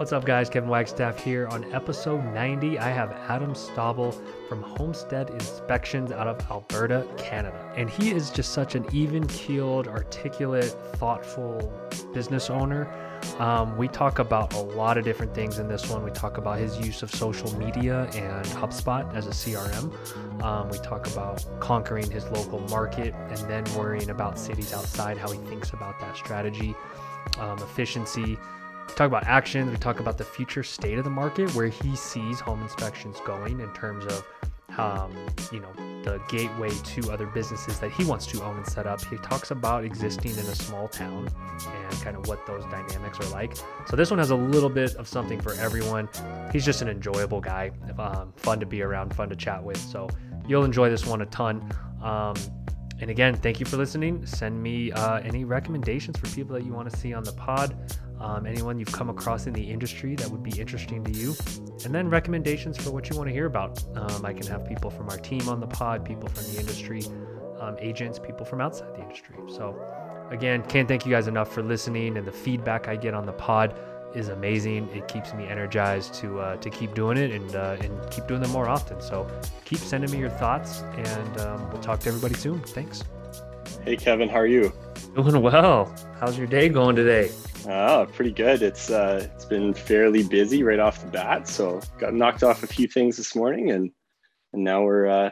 What's up, guys? Kevin Wagstaff here. On episode 90, I have Adam Stabel from Homestead Inspections out of Alberta, Canada. And he is just such an even keeled, articulate, thoughtful business owner. Um, we talk about a lot of different things in this one. We talk about his use of social media and HubSpot as a CRM. Um, we talk about conquering his local market and then worrying about cities outside, how he thinks about that strategy, um, efficiency talk about actions. We talk about the future state of the market, where he sees home inspections going in terms of, um, you know, the gateway to other businesses that he wants to own and set up. He talks about existing in a small town and kind of what those dynamics are like. So this one has a little bit of something for everyone. He's just an enjoyable guy, um, fun to be around, fun to chat with. So you'll enjoy this one a ton. Um, and again, thank you for listening. Send me uh, any recommendations for people that you want to see on the pod um, anyone you've come across in the industry that would be interesting to you, and then recommendations for what you want to hear about. Um, I can have people from our team on the pod, people from the industry, um, agents, people from outside the industry. So, again, can't thank you guys enough for listening, and the feedback I get on the pod is amazing. It keeps me energized to uh, to keep doing it and uh, and keep doing them more often. So, keep sending me your thoughts, and um, we'll talk to everybody soon. Thanks. Hey, Kevin, how are you? Doing well. How's your day going today? Oh, pretty good. It's uh, it's been fairly busy right off the bat. So got knocked off a few things this morning, and and now we're uh,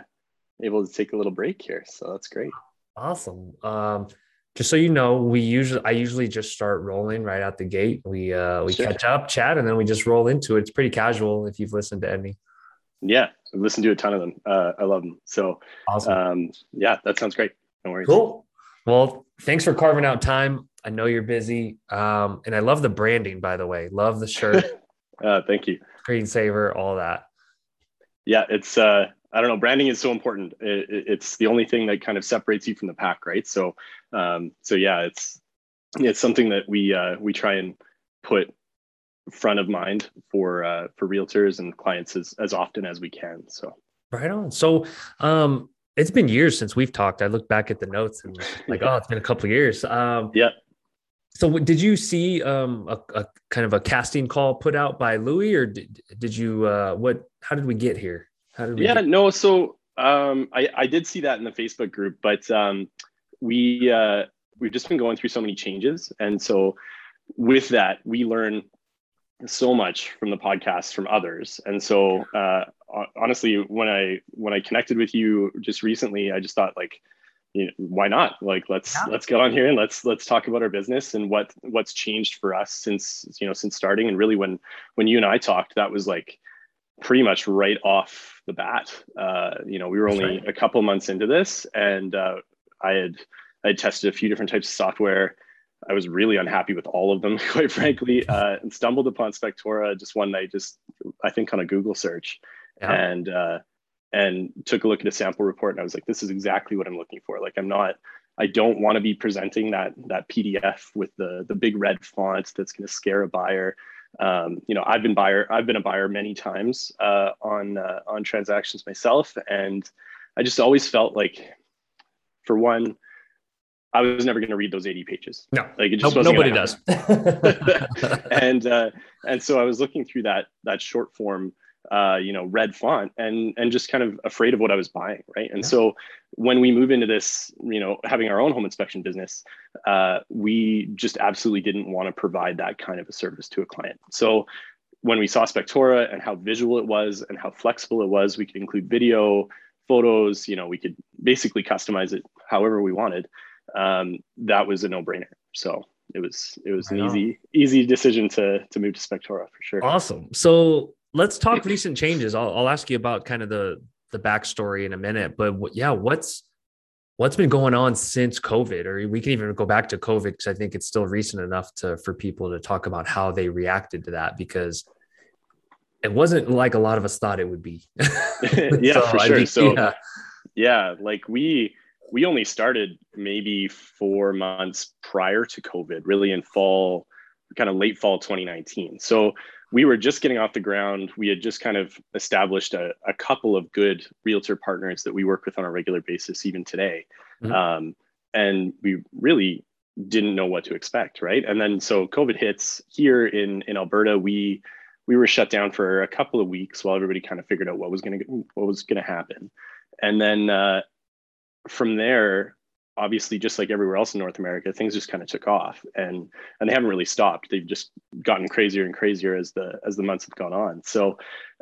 able to take a little break here. So that's great. Awesome. Um, just so you know, we usually I usually just start rolling right out the gate. We uh, we sure. catch up, chat, and then we just roll into it. It's pretty casual if you've listened to any. Yeah, I've listened to a ton of them. Uh, I love them. So awesome. Um, yeah, that sounds great. No worries. Cool. Well, thanks for carving out time. I know you're busy. Um, and I love the branding, by the way. Love the shirt. uh, thank you. Screensaver, all that. Yeah, it's uh, I don't know. Branding is so important. It, it's the only thing that kind of separates you from the pack, right? So, um, so yeah, it's it's something that we uh, we try and put front of mind for uh, for realtors and clients as as often as we can. So, right on. So, um, it's been years since we've talked. I look back at the notes and like, oh, it's been a couple of years. Um, yeah. So did you see um, a, a, kind of a casting call put out by Louis, or did, did you uh, what? How did we get here? How did we? Yeah, get- no. So um, I, I did see that in the Facebook group, but um, we uh, we've just been going through so many changes, and so with that, we learn so much from the podcast from others, and so uh, honestly, when I when I connected with you just recently, I just thought like, you know, why not? Like, let's yeah. let's get on here and let's let's talk about our business and what what's changed for us since you know since starting. And really, when when you and I talked, that was like pretty much right off the bat. Uh, you know, we were only right. a couple months into this, and uh, I had I had tested a few different types of software. I was really unhappy with all of them, quite frankly, uh, and stumbled upon Spectora just one night, just I think on a Google search, yeah. and uh, and took a look at a sample report, and I was like, this is exactly what I'm looking for. Like, I'm not, I don't want to be presenting that that PDF with the the big red font that's going to scare a buyer. Um, you know, I've been buyer, I've been a buyer many times uh, on uh, on transactions myself, and I just always felt like, for one I was never going to read those 80 pages. No, like it just nope, nobody does. and uh, and so I was looking through that that short form, uh, you know, red font, and and just kind of afraid of what I was buying, right? And yeah. so when we move into this, you know, having our own home inspection business, uh, we just absolutely didn't want to provide that kind of a service to a client. So when we saw Spectora and how visual it was and how flexible it was, we could include video, photos. You know, we could basically customize it however we wanted um, that was a no-brainer. So it was it was an easy easy decision to to move to Spectora for sure. Awesome. So let's talk recent changes. I'll, I'll ask you about kind of the the backstory in a minute, but yeah, what's what's been going on since COVID, or we can even go back to COVID because I think it's still recent enough to for people to talk about how they reacted to that because it wasn't like a lot of us thought it would be. yeah, so, for sure. so yeah. yeah, like we we only started maybe four months prior to COVID, really in fall, kind of late fall 2019. So we were just getting off the ground. We had just kind of established a, a couple of good realtor partners that we work with on a regular basis, even today. Mm-hmm. Um, and we really didn't know what to expect, right? And then so COVID hits here in in Alberta. We we were shut down for a couple of weeks while everybody kind of figured out what was going to what was going to happen, and then uh, from there, obviously, just like everywhere else in North America, things just kind of took off, and and they haven't really stopped. They've just gotten crazier and crazier as the as the months have gone on. So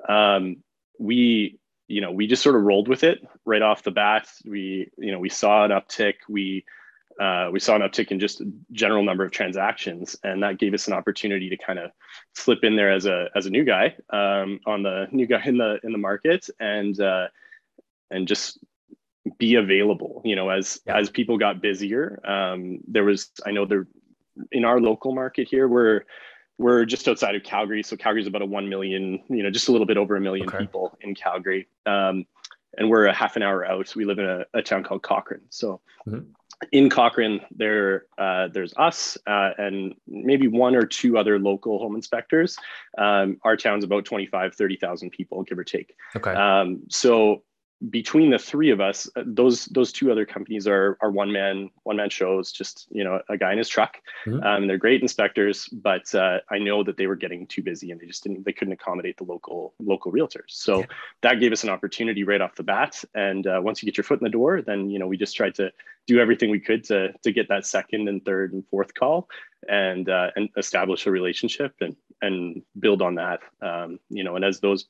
um, we you know we just sort of rolled with it right off the bat. We you know we saw an uptick. We uh, we saw an uptick in just general number of transactions, and that gave us an opportunity to kind of slip in there as a as a new guy um, on the new guy in the in the market, and uh, and just be available. You know, as yeah. as people got busier, um, there was I know there in our local market here we're we're just outside of Calgary, so Calgary's about a one million, you know, just a little bit over a million okay. people in Calgary. Um, and we're a half an hour out. We live in a, a town called Cochrane. So mm-hmm in Cochrane, there uh, there's us uh, and maybe one or two other local home inspectors. Um, our town's about 25, 30,000 people, give or take. Okay. Um, so between the three of us, uh, those those two other companies are are one man one man shows. Just you know, a guy in his truck. Mm-hmm. Um, they're great inspectors, but uh, I know that they were getting too busy and they just didn't they couldn't accommodate the local local realtors. So yeah. that gave us an opportunity right off the bat. And uh, once you get your foot in the door, then you know we just tried to do everything we could to to get that second and third and fourth call and uh, and establish a relationship and and build on that. Um, you know, and as those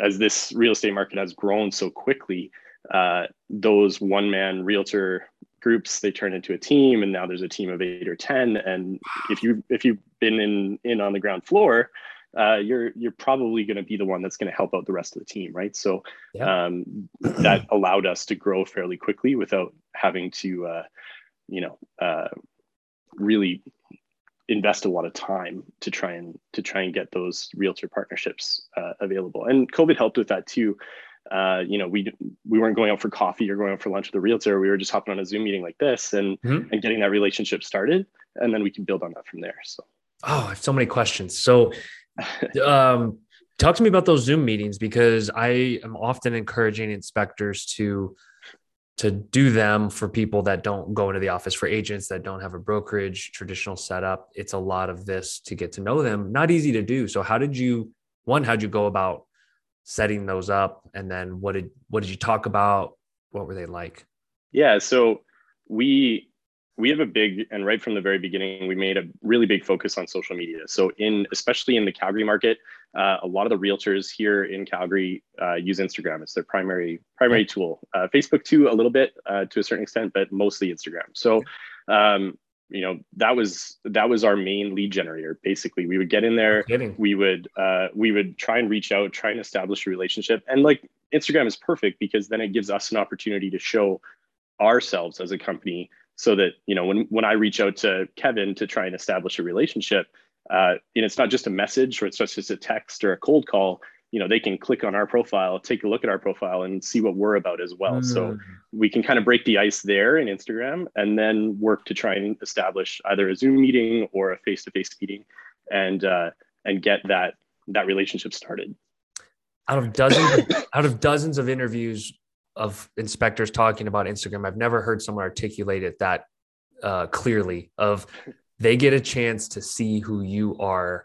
as this real estate market has grown so quickly, uh, those one man realtor groups they turn into a team, and now there's a team of eight or ten. And if you if you've been in in on the ground floor, uh, you're you're probably going to be the one that's going to help out the rest of the team, right? So yeah. um, that allowed us to grow fairly quickly without having to, uh, you know, uh, really invest a lot of time to try and to try and get those realtor partnerships uh, available. And COVID helped with that too. Uh, you know, we we weren't going out for coffee or going out for lunch with a realtor. We were just hopping on a Zoom meeting like this and mm-hmm. and getting that relationship started, and then we can build on that from there. So, oh, I have so many questions. So, um, talk to me about those Zoom meetings because I am often encouraging inspectors to to do them for people that don't go into the office for agents that don't have a brokerage traditional setup. It's a lot of this to get to know them. Not easy to do. So how did you one how'd you go about setting those up? And then what did what did you talk about? What were they like? Yeah so we we have a big and right from the very beginning we made a really big focus on social media. So in especially in the calgary market uh, a lot of the realtors here in calgary uh, use instagram. It's their primary primary tool. Uh, facebook too a little bit uh, to a certain extent but mostly instagram. So um, you know that was that was our main lead generator. Basically we would get in there we would uh, we would try and reach out try and establish a relationship. And like instagram is perfect because then it gives us an opportunity to show ourselves as a company so that you know when when I reach out to Kevin to try and establish a relationship, uh, you know, it's not just a message or it's just a text or a cold call. You know, they can click on our profile, take a look at our profile, and see what we're about as well. Mm. So we can kind of break the ice there in Instagram, and then work to try and establish either a Zoom meeting or a face-to-face meeting, and uh, and get that that relationship started. Out of dozens, out of dozens of interviews of inspectors talking about Instagram. I've never heard someone articulate it that uh, clearly. Of they get a chance to see who you are,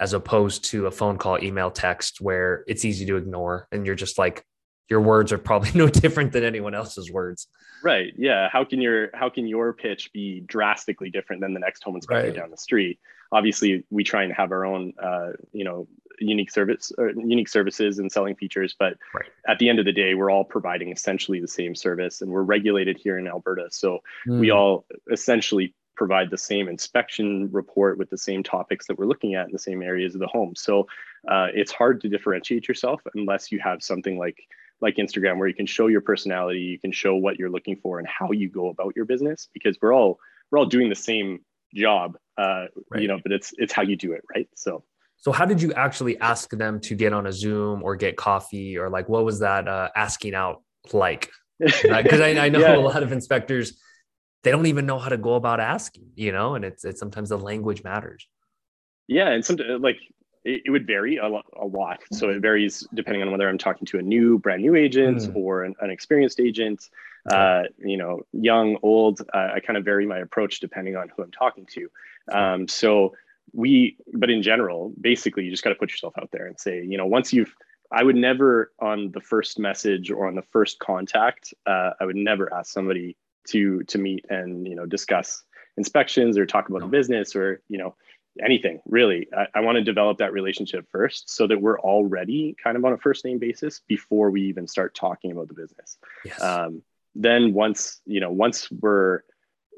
as opposed to a phone call, email, text, where it's easy to ignore, and you're just like, your words are probably no different than anyone else's words. Right. Yeah. How can your how can your pitch be drastically different than the next home inspector right. down the street? Obviously, we try and have our own, uh, you know, unique service or unique services and selling features but right. at the end of the day we're all providing essentially the same service and we're regulated here in alberta so mm. we all essentially provide the same inspection report with the same topics that we're looking at in the same areas of the home so uh, it's hard to differentiate yourself unless you have something like like instagram where you can show your personality you can show what you're looking for and how you go about your business because we're all we're all doing the same job uh, right. you know but it's it's how you do it right so so how did you actually ask them to get on a Zoom or get coffee or like what was that uh, asking out like? Because I, I, know yeah. a lot of inspectors they don't even know how to go about asking, you know, and it's it's sometimes the language matters. Yeah, and some like it, it would vary a, lot, a lot. So it varies depending on whether I'm talking to a new, brand new agent mm. or an, an, experienced agent. Uh, you know, young, old. Uh, I kind of vary my approach depending on who I'm talking to. Um, so we, but in general, basically, you just got to put yourself out there and say, you know, once you've I would never on the first message or on the first contact, uh, I would never ask somebody to to meet and you know discuss inspections or talk about no. the business or you know anything really. I, I want to develop that relationship first so that we're already kind of on a first name basis before we even start talking about the business. Yes. Um, then once you know once we're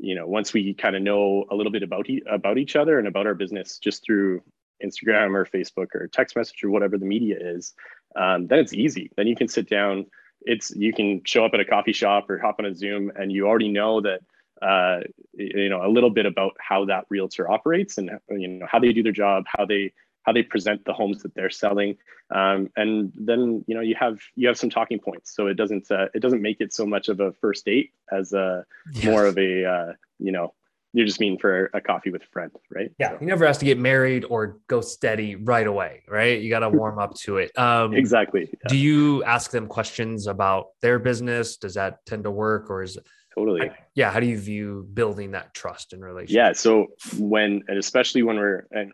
you know once we kind of know a little bit about e- about each other and about our business just through Instagram or Facebook or text message or whatever the media is, um, then it's easy. Then you can sit down. It's you can show up at a coffee shop or hop on a Zoom, and you already know that uh, you know a little bit about how that realtor operates and you know how they do their job, how they how they present the homes that they're selling, um, and then you know you have you have some talking points. So it doesn't uh, it doesn't make it so much of a first date as a yes. more of a uh, you know you're just meeting for a coffee with a friend, right? Yeah, so. he never has to get married or go steady right away, right? You got to warm up to it. Um, exactly. Yeah. Do you ask them questions about their business? Does that tend to work, or is it totally? yeah. How do you view building that trust and relationship? Yeah. So when, and especially when we're, and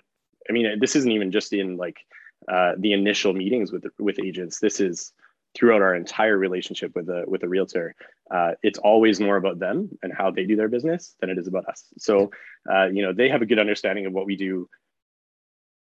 I mean, this isn't even just in like uh, the initial meetings with with agents. This is throughout our entire relationship with a with a realtor, uh, it's always more about them and how they do their business than it is about us. So, uh, you know, they have a good understanding of what we do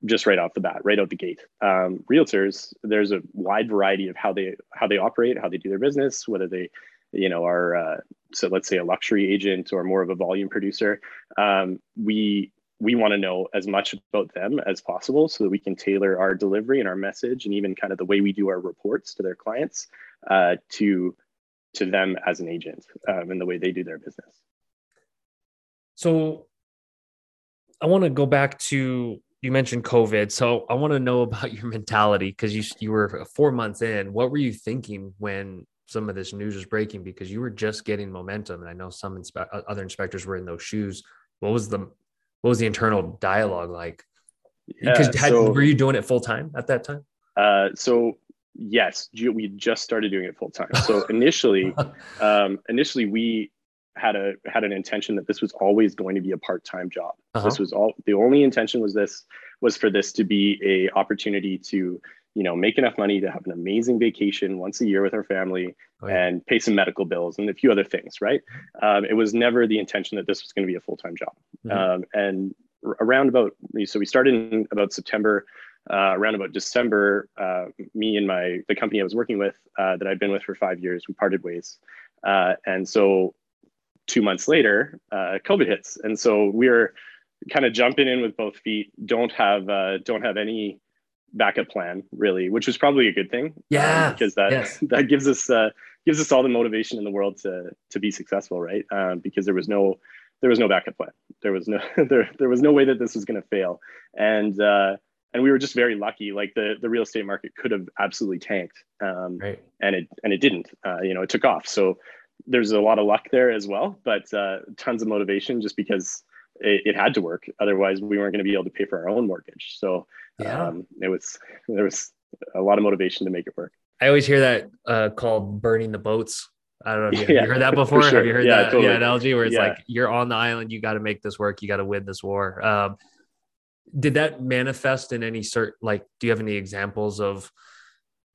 just right off the bat, right out the gate. Um, realtors, there's a wide variety of how they how they operate, how they do their business, whether they, you know, are uh, so let's say a luxury agent or more of a volume producer. Um, we we want to know as much about them as possible so that we can tailor our delivery and our message and even kind of the way we do our reports to their clients uh, to to them as an agent um, and the way they do their business so i want to go back to you mentioned covid so i want to know about your mentality because you you were four months in what were you thinking when some of this news was breaking because you were just getting momentum and i know some inspe- other inspectors were in those shoes what was the what was the internal dialogue like? Because yeah, so, were you doing it full time at that time? Uh, so yes, we just started doing it full time. So initially, um, initially we had a had an intention that this was always going to be a part time job. Uh-huh. This was all the only intention was this was for this to be a opportunity to you know make enough money to have an amazing vacation once a year with our family oh, yeah. and pay some medical bills and a few other things right um, it was never the intention that this was going to be a full-time job mm-hmm. um, and around about so we started in about september uh, around about december uh, me and my the company i was working with uh, that i'd been with for five years we parted ways uh, and so two months later uh, covid hits and so we we're kind of jumping in with both feet don't have uh, don't have any backup plan really which was probably a good thing um, yeah. um, because that yes. that gives us uh, gives us all the motivation in the world to to be successful right? Um, because there was no there was no backup plan. There was no there, there was no way that this was going to fail. And uh, and we were just very lucky like the the real estate market could have absolutely tanked um, right. and it and it didn't. Uh, you know it took off. So there's a lot of luck there as well but uh, tons of motivation just because it, it had to work otherwise we weren't going to be able to pay for our own mortgage so yeah. Um, it was there was a lot of motivation to make it work. I always hear that uh, called burning the boats. I don't know if you, yeah, you heard that before. Sure. Have you heard yeah, that totally. yeah, analogy where it's like you're on the island, you got to make this work, you got to win this war. Um, did that manifest in any certain like? Do you have any examples of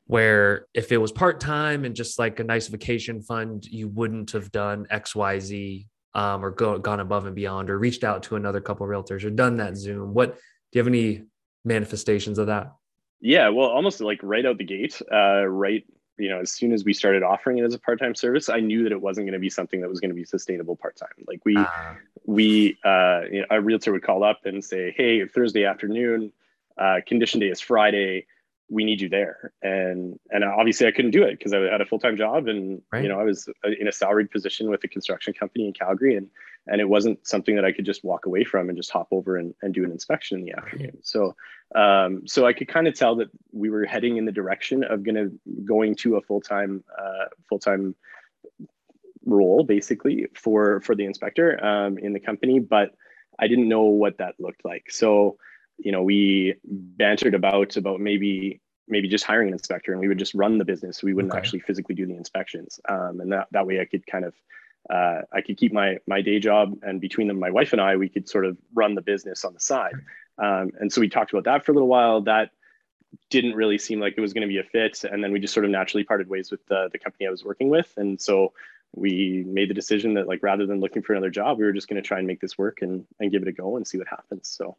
where if it was part time and just like a nice vacation fund, you wouldn't have done X, Y, Z, um, or go, gone above and beyond, or reached out to another couple realtors, or done that Zoom? What do you have any manifestations of that? Yeah, well, almost like right out the gate, uh, right, you know, as soon as we started offering it as a part-time service, I knew that it wasn't going to be something that was going to be sustainable part-time. Like we, uh, we, uh, you know, a realtor would call up and say, "Hey, Thursday afternoon, uh, condition day is Friday we need you there. And and obviously i couldn't do it because i had a full-time job and right. you know i was in a salaried position with a construction company in calgary and and it wasn't something that i could just walk away from and just hop over and, and do an inspection in the afternoon. So um, so i could kind of tell that we were heading in the direction of going to going to a full-time uh, full-time role basically for for the inspector um, in the company but i didn't know what that looked like. So you know, we bantered about about maybe maybe just hiring an inspector and we would just run the business. We wouldn't okay. actually physically do the inspections. Um, and that, that way I could kind of, uh, I could keep my, my day job and between them, my wife and I, we could sort of run the business on the side. Um, and so we talked about that for a little while. That didn't really seem like it was going to be a fit. And then we just sort of naturally parted ways with the, the company I was working with. And so we made the decision that like, rather than looking for another job, we were just going to try and make this work and, and give it a go and see what happens. So.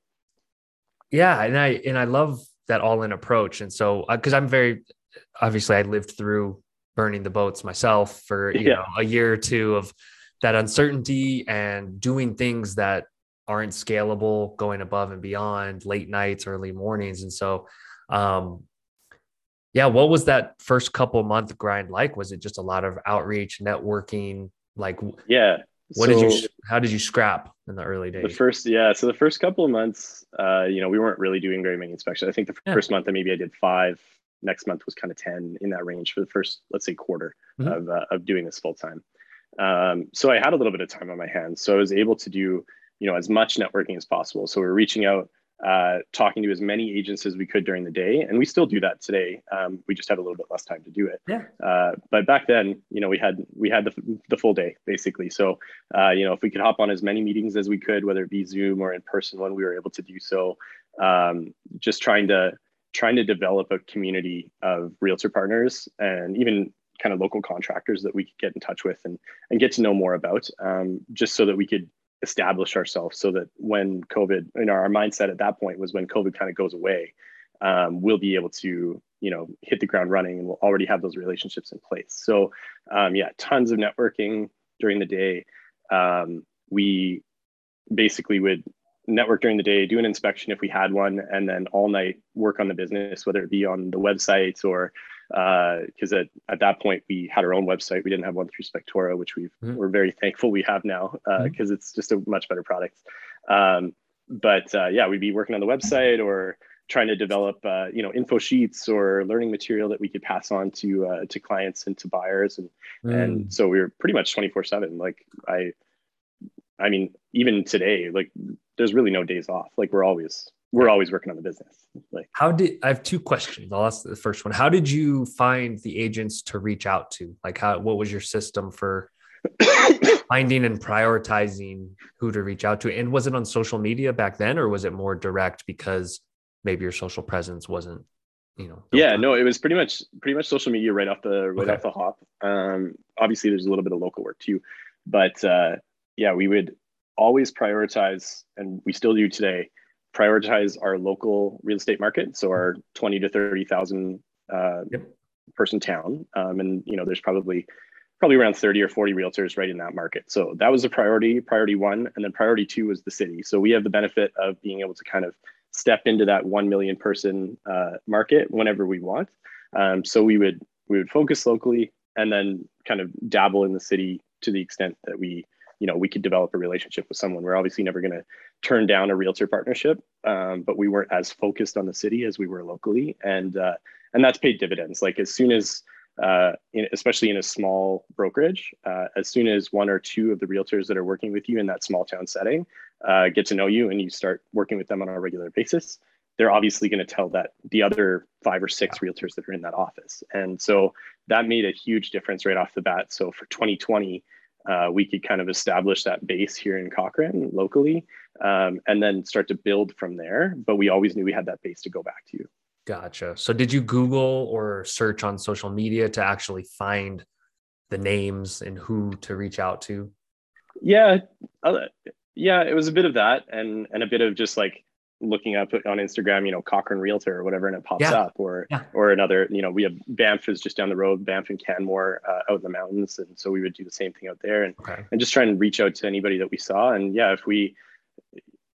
Yeah. And I, and I love that all in approach. And so, because uh, I'm very, obviously, I lived through burning the boats myself for you yeah. know a year or two of that uncertainty and doing things that aren't scalable, going above and beyond, late nights, early mornings, and so. Um, yeah, what was that first couple month grind like? Was it just a lot of outreach, networking? Like, yeah, what so, did you? How did you scrap in the early days? The first, yeah. So the first couple of months, uh, you know, we weren't really doing very many inspections. I think the yeah. first month, that maybe I did five. Next month was kind of ten in that range for the first, let's say, quarter mm-hmm. of uh, of doing this full time. Um, so I had a little bit of time on my hands, so I was able to do, you know, as much networking as possible. So we're reaching out uh, talking to as many agents as we could during the day, and we still do that today. Um, we just have a little bit less time to do it. Yeah. Uh, but back then, you know, we had we had the, the full day basically. So, uh, you know, if we could hop on as many meetings as we could, whether it be Zoom or in person, when we were able to do so, um, just trying to trying to develop a community of realtor partners and even kind of local contractors that we could get in touch with and and get to know more about, um, just so that we could establish ourselves so that when COVID, you know, our mindset at that point was when COVID kind of goes away, um, we'll be able to, you know, hit the ground running and we'll already have those relationships in place. So, um, yeah, tons of networking during the day. Um, we basically would network during the day, do an inspection if we had one, and then all night work on the business, whether it be on the website or because uh, at, at that point we had our own website. We didn't have one through Spectora, which we mm-hmm. we're very thankful we have now because uh, mm-hmm. it's just a much better product. Um, but uh, yeah, we'd be working on the website or trying to develop uh, you know info sheets or learning material that we could pass on to uh, to clients and to buyers and mm. and so we were pretty much 24 7 like i i mean even today like there's really no days off like we're always we're always working on the business. Like, how did I have two questions? I'll ask the first one. How did you find the agents to reach out to? Like, how what was your system for finding and prioritizing who to reach out to? And was it on social media back then, or was it more direct because maybe your social presence wasn't, you know? Yeah, no, it was pretty much pretty much social media right off the right okay. off the hop. Um, obviously, there's a little bit of local work too, but uh, yeah, we would always prioritize, and we still do today prioritize our local real estate market, so our twenty to thirty thousand uh, yep. person town, um, and you know there's probably probably around 30 or 40 realtors right in that market. So that was a priority, priority one. And then priority two was the city. So we have the benefit of being able to kind of step into that 1 million person uh, market whenever we want. Um, so we would, we would focus locally and then kind of dabble in the city to the extent that we you know we could develop a relationship with someone we're obviously never going to turn down a realtor partnership um, but we weren't as focused on the city as we were locally. And uh, and that's paid dividends. Like as soon as uh, in, especially in a small brokerage uh, as soon as one or two of the realtors that are working with you in that small town setting uh, get to know you and you start working with them on a regular basis they're obviously going to tell that the other five or six realtors that are in that office. And so that made a huge difference right off the bat. So for 2020 uh, we could kind of establish that base here in Cochrane locally um, and then start to build from there. But we always knew we had that base to go back to. You. Gotcha. So did you Google or search on social media to actually find the names and who to reach out to? Yeah. Uh, yeah, it was a bit of that and and a bit of just like looking up on Instagram, you know, Cochrane Realtor or whatever, and it pops yeah. up, or yeah. or another, you know, we have Banff is just down the road, Banff and Canmore uh, out in the mountains, and so we would do the same thing out there, and okay. and just try and reach out to anybody that we saw, and yeah, if we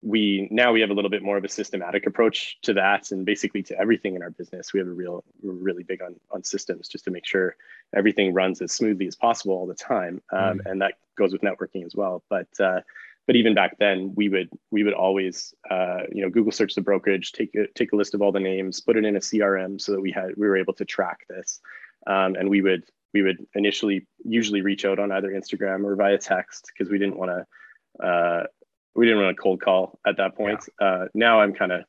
we now we have a little bit more of a systematic approach to that and basically to everything in our business we have a real we're really big on on systems just to make sure everything runs as smoothly as possible all the time um, mm. and that goes with networking as well but uh, but even back then we would we would always uh, you know google search the brokerage take a, take a list of all the names put it in a crm so that we had we were able to track this um, and we would we would initially usually reach out on either instagram or via text because we didn't want to uh, we didn't want a cold call at that point yeah. uh, now i'm kind of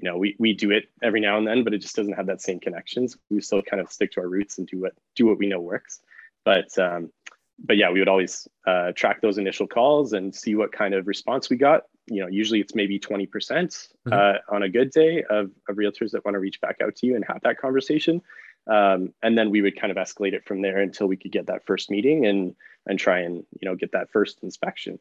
you know, we we do it every now and then, but it just doesn't have that same connections. We still kind of stick to our roots and do what do what we know works. But um, but yeah, we would always uh, track those initial calls and see what kind of response we got. You know, usually it's maybe 20% mm-hmm. uh, on a good day of, of realtors that want to reach back out to you and have that conversation. Um, and then we would kind of escalate it from there until we could get that first meeting and and try and you know get that first inspection.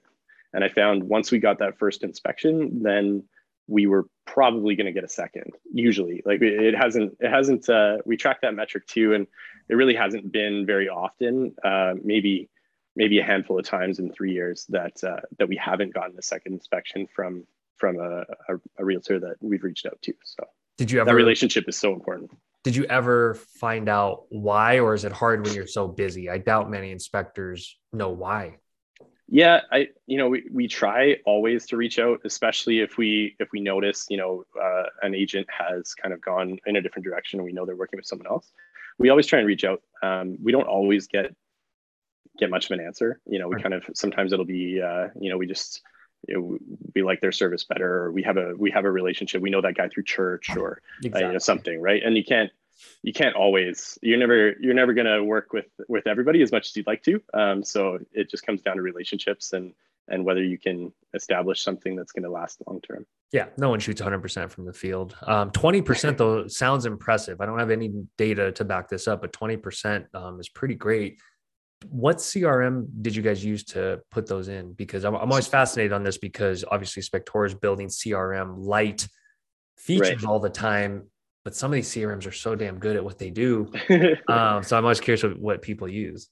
And I found once we got that first inspection, then we were probably going to get a second usually. Like it hasn't it hasn't uh, we track that metric too and it really hasn't been very often uh, maybe maybe a handful of times in three years that uh, that we haven't gotten a second inspection from from a, a, a, realtor that we've reached out to so. Did you ever that relationship is so important. Did you ever find out why or is it hard when you're so busy? I doubt many inspectors know why yeah, I you know we, we try always to reach out, especially if we if we notice you know uh, an agent has kind of gone in a different direction and we know they're working with someone else. We always try and reach out. Um, we don't always get get much of an answer. You know, we kind of sometimes it'll be uh, you know we just you know, we like their service better, or we have a we have a relationship. We know that guy through church or exactly. uh, you know something, right? And you can't you can't always you're never you're never going to work with with everybody as much as you'd like to. Um, so it just comes down to relationships and and whether you can establish something that's going to last long term. Yeah no one shoots 100% from the field. Um, 20% though sounds impressive. I don't have any data to back this up but 20% um, is pretty great. What crm did you guys use to put those in? Because i'm, I'm always fascinated on this because obviously spectora is building crm light features right. all the time but some of these CRMs are so damn good at what they do. um, so I'm always curious what, what, people use.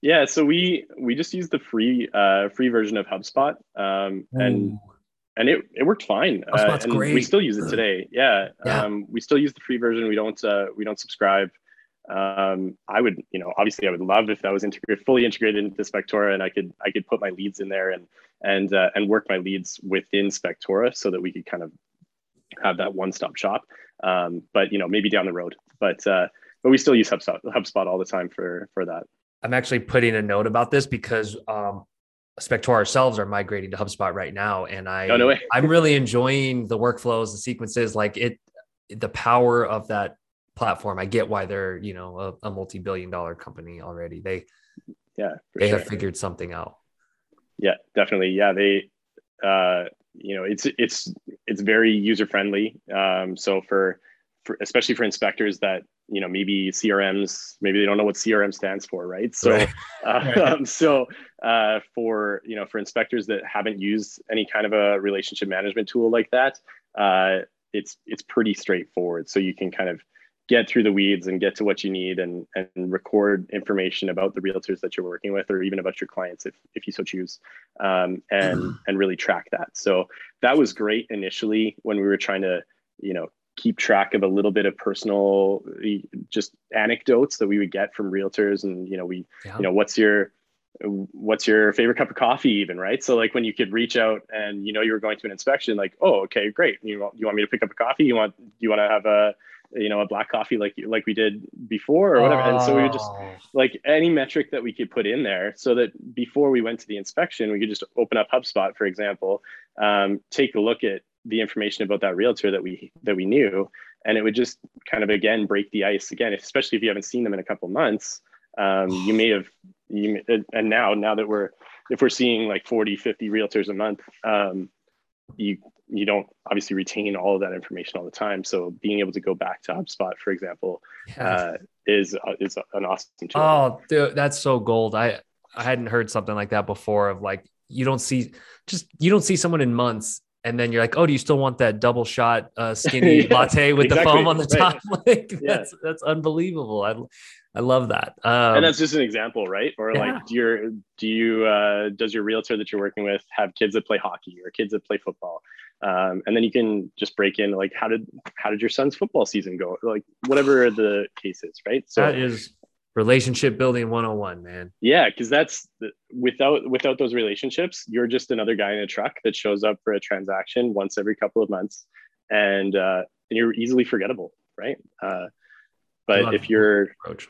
Yeah, so we we just use the free uh, free version of HubSpot, um, and and it, it worked fine. Uh, and great. We still use it today. Yeah, yeah. Um, we still use the free version. We don't uh, we don't subscribe. Um, I would, you know, obviously, I would love if that was integrated, fully integrated into Spectora, and I could I could put my leads in there and and uh, and work my leads within Spectora so that we could kind of have that one stop shop. Um, but you know, maybe down the road. But uh, but we still use HubSpot, HubSpot all the time for for that. I'm actually putting a note about this because um, Spectora ourselves are migrating to HubSpot right now, and I oh, no I'm really enjoying the workflows, the sequences, like it, the power of that platform. I get why they're you know a, a multi-billion dollar company already. They yeah they sure. have figured something out. Yeah, definitely. Yeah, they uh, you know it's it's it's very user friendly um, so for, for especially for inspectors that you know maybe crms maybe they don't know what crm stands for right? So right. Um, so uh, for you know for inspectors that haven't used any kind of a relationship management tool like that uh, it's it's pretty straightforward. So you can kind of get through the weeds and get to what you need and, and record information about the realtors that you're working with or even about your clients if, if you so choose um, and and really track that. So that was great initially when we were trying to you know keep track of a little bit of personal just anecdotes that we would get from realtors and you know we yeah. you know what's your what's your favorite cup of coffee even right? So like when you could reach out and you know you were going to an inspection like oh okay great. You want you want me to pick up a coffee? You want you want to have a you know a black coffee like like we did before or whatever oh. and so we would just oh. like any metric that we could put in there so that before we went to the inspection we could just open up hubspot for example um, take a look at the information about that realtor that we that we knew and it would just kind of again break the ice again especially if you haven't seen them in a couple months um, you may have you and now now that we're if we're seeing like 40 50 realtors a month um, you you don't obviously retain all of that information all the time. So being able to go back to HubSpot, for example, yeah. uh, is uh, is an awesome tool. Oh, dude, that's so gold. I I hadn't heard something like that before. Of like you don't see just you don't see someone in months, and then you're like, oh, do you still want that double shot uh, skinny yeah, latte with exactly. the foam on the top? Like that's yeah. that's unbelievable. I I love that. Um, and that's just an example, right? Or yeah. like, do your do you uh, does your realtor that you're working with have kids that play hockey or kids that play football? Um, and then you can just break in like, how did how did your son's football season go? Like whatever the case is, right? So that is relationship building 101 man yeah because that's the, without without those relationships you're just another guy in a truck that shows up for a transaction once every couple of months and uh, and you're easily forgettable right uh, but if you're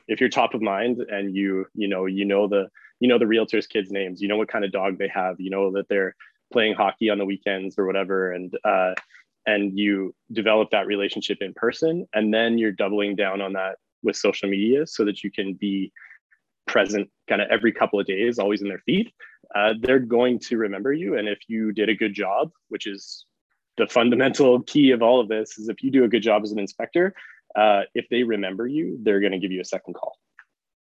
if you're top of mind and you you know you know the you know the realtors kids names you know what kind of dog they have you know that they're playing hockey on the weekends or whatever and uh and you develop that relationship in person and then you're doubling down on that with social media so that you can be present kind of every couple of days always in their feed uh, they're going to remember you. And if you did a good job which is the fundamental key of all of this is if you do a good job as an inspector uh, if they remember you they're going to give you a second call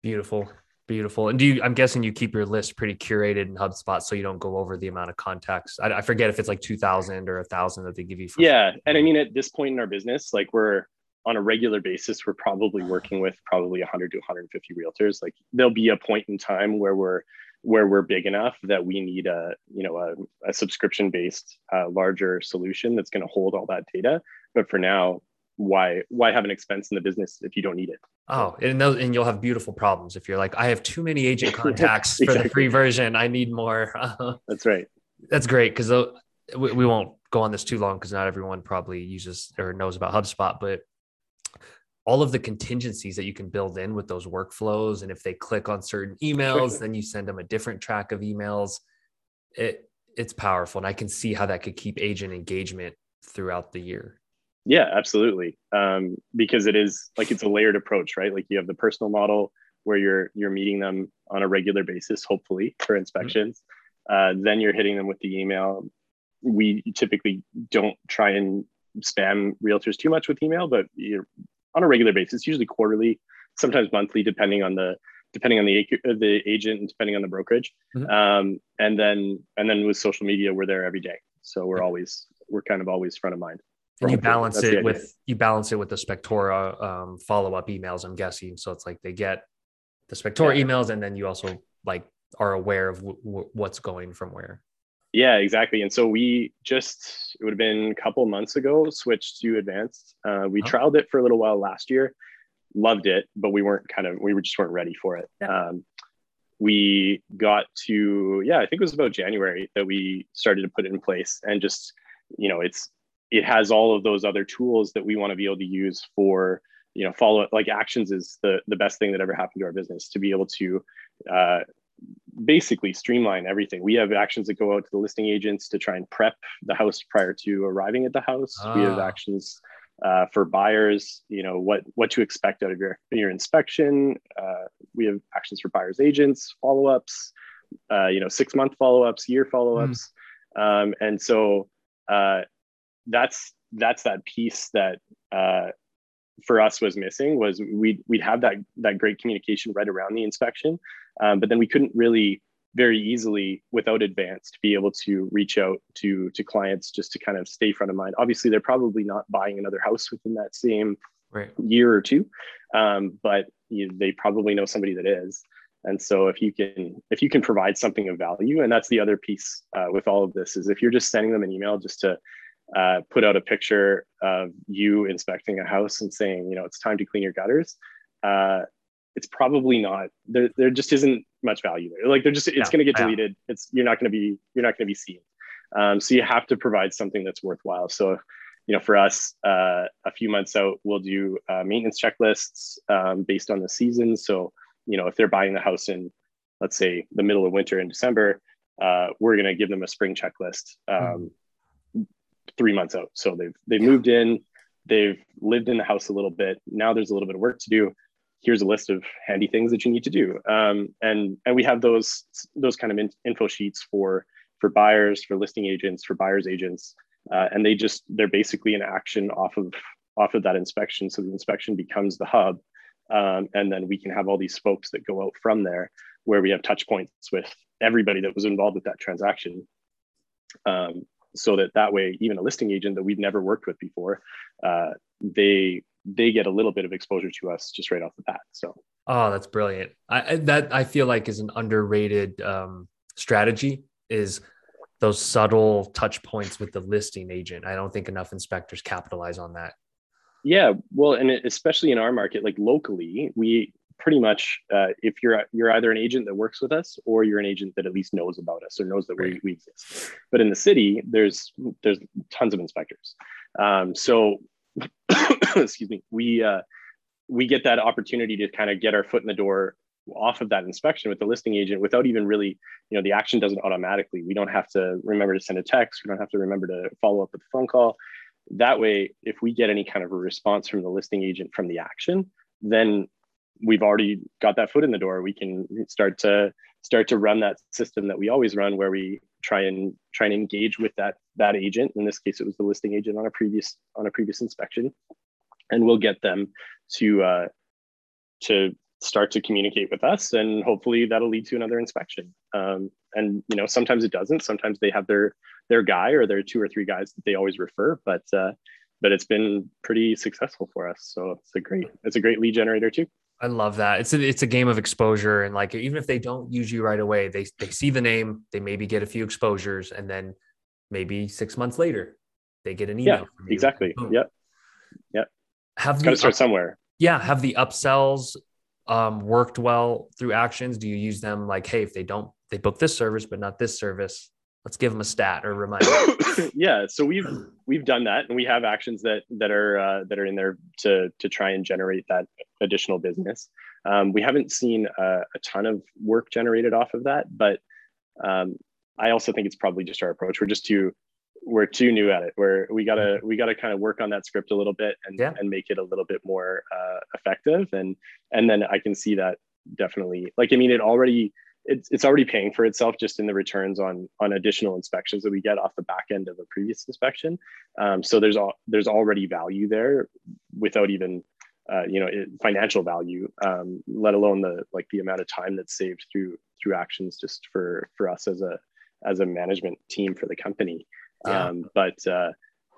beautiful Beautiful. And do you, I'm guessing you keep your list pretty curated in HubSpot so you don't go over the amount of contacts. I, I forget if it's like 2000 or a thousand that they give you. yeah. Free. And I mean, at this point in our business, like we're on a regular basis, we're probably working with probably 100 to 150 realtors. Like there'll be a point in time where we're, where we're big enough that we need a, you know, a, a subscription based uh, larger solution that's going to hold all that data. But for now, why why have an expense in the business if you don't need it? Oh and those, and you'll have beautiful problems if you're like i have too many agent contacts exactly. for the free version. I need more. That's right. That's great because we, we won't go on this too long because not everyone probably uses or knows about hubspot but all of the contingencies that you can build in with those workflows and if they click on certain emails then you send them a different track of emails. It it's powerful and i can see how that could keep agent engagement throughout the year yeah, absolutely. Um, because it is like it's a layered approach, right? Like you have the personal model where you're you're meeting them on a regular basis, hopefully for mm-hmm. inspections. Uh, then you're hitting them with the email. We typically don't try and spam realtors too much with email, but you're on a regular basis, usually quarterly, sometimes monthly, depending on the depending on the the agent and depending on the brokerage. Mm-hmm. Um, and then and then with social media, we're there every day, so we're always we're kind of always front of mind and you balance it with you balance it with the Spectora um, follow up emails. I'm guessing so. It's like they get the Spectora yeah. emails, and then you also like are aware of w- w- what's going from where. Yeah, exactly. And so we just it would have been a couple months ago switched to advanced. Uh, we oh. trialed it for a little while last year, loved it, but we weren't kind of we were just weren't ready for it. Yeah. Um, we got to yeah, I think it was about January that we started to put it in place, and just you know it's it has all of those other tools that we want to be able to use for you know follow up like actions is the the best thing that ever happened to our business to be able to uh, basically streamline everything we have actions that go out to the listing agents to try and prep the house prior to arriving at the house ah. we have ah. actions uh, for buyers you know what what to expect out of your your inspection uh, we have actions for buyers agents follow-ups uh, you know six month follow-ups year follow-ups mm. um, and so uh, that's that's that piece that uh, for us was missing was we'd, we'd have that that great communication right around the inspection um, but then we couldn't really very easily without advanced be able to reach out to to clients just to kind of stay front of mind obviously they're probably not buying another house within that same right. year or two um, but you, they probably know somebody that is and so if you can if you can provide something of value and that's the other piece uh, with all of this is if you're just sending them an email just to uh, put out a picture of you inspecting a house and saying, you know, it's time to clean your gutters, uh, it's probably not. There, there just isn't much value there. Like they're just, it's yeah, going to get deleted. Yeah. It's you're not going to be, you're not going to be seen. Um, so you have to provide something that's worthwhile. So, you know, for us, uh, a few months out, we'll do uh, maintenance checklists um, based on the season. So, you know, if they're buying the house in, let's say, the middle of winter in December, uh, we're going to give them a spring checklist. Um, mm three months out. So they've they've yeah. moved in, they've lived in the house a little bit. Now there's a little bit of work to do. Here's a list of handy things that you need to do. Um, and and we have those those kind of in, info sheets for for buyers, for listing agents, for buyers agents, uh, and they just they're basically an action off of off of that inspection. So the inspection becomes the hub, um, and then we can have all these spokes that go out from there, where we have touch points with everybody that was involved with that transaction. Um, so that that way even a listing agent that we've never worked with before uh, they they get a little bit of exposure to us just right off the bat so. Oh that's brilliant. I, that i feel like is an underrated um, strategy is those subtle touch points with the listing agent. I don't think enough inspectors capitalize on that. Yeah well and especially in our market like locally we pretty much uh, if you're you're either an agent that works with us or you're an agent that at least knows about us or knows that we, we exist. But in the city there's there's tons of inspectors. Um, so excuse me we uh, we get that opportunity to kind of get our foot in the door off of that inspection with the listing agent without even really you know the action doesn't automatically we don't have to remember to send a text we don't have to remember to follow up with a phone call. That way if we get any kind of a response from the listing agent from the action then we've already got that foot in the door we can start to start to run that system that we always run where we try and try and engage with that that agent. In this case it was the listing agent on a previous on a previous inspection. And we'll get them to uh, to start to communicate with us and hopefully that'll lead to another inspection. Um, and you know sometimes it doesn't. Sometimes they have their their guy or their two or three guys that they always refer but uh, but it's been pretty successful for us. So it's a great it's a great lead generator too I love that. It's a, it's a game of exposure, and like even if they don't use you right away, they they see the name, they maybe get a few exposures, and then maybe six months later, they get an email. Yeah, exactly. Yep. Yep. Have got to start somewhere. Yeah. Have the upsells um, worked well through actions? Do you use them like, hey, if they don't, they book this service but not this service, let's give them a stat or reminder. yeah, so we've we've done that, and we have actions that that are uh, that are in there to to try and generate that additional business. Um, we haven't seen a, a, ton of work generated off of that, but um, I also think it's probably just our approach. We're just too we're too new at it. Where we gotta we gotta kind of work on that script a little bit and yeah. and make it a little bit more uh, effective. And and then I can see that definitely. Like I mean, it already it's, it's already paying for itself just in the returns on on additional inspections that we get off the back end of a previous inspection. Um, so there's all there's already value there without even uh, you know it, financial value, um, let alone the like the amount of time that's saved through through actions just for for us as a as a management team for the company. Yeah. Um, but uh,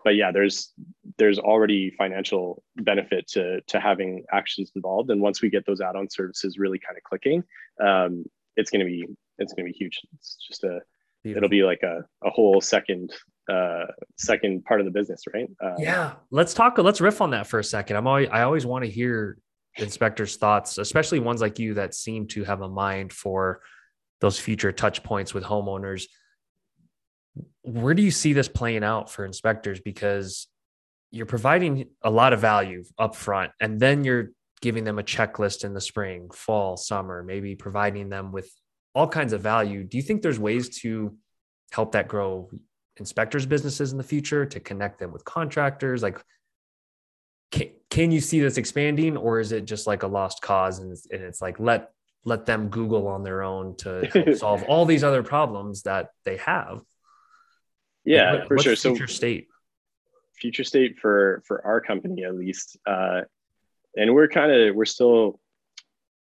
but yeah, there's there's already financial benefit to to having actions involved, and once we get those add-on services really kind of clicking, um, it's going to be it's going to be huge. It's just a Beautiful. it'll be like a, a whole second uh second part of the business, right? Uh, yeah, let's talk. Let's riff on that for a second. I'm always I always want to hear inspectors' thoughts, especially ones like you that seem to have a mind for those future touch points with homeowners. Where do you see this playing out for inspectors? Because you're providing a lot of value up front, and then you're giving them a checklist in the spring, fall, summer, maybe providing them with all kinds of value. Do you think there's ways to help that grow inspectors' businesses in the future to connect them with contractors? Like, can, can you see this expanding, or is it just like a lost cause and it's, and it's like let let them Google on their own to solve all these other problems that they have? Yeah, what, for sure. Future so state future state for for our company at least uh, and we're kind of we're still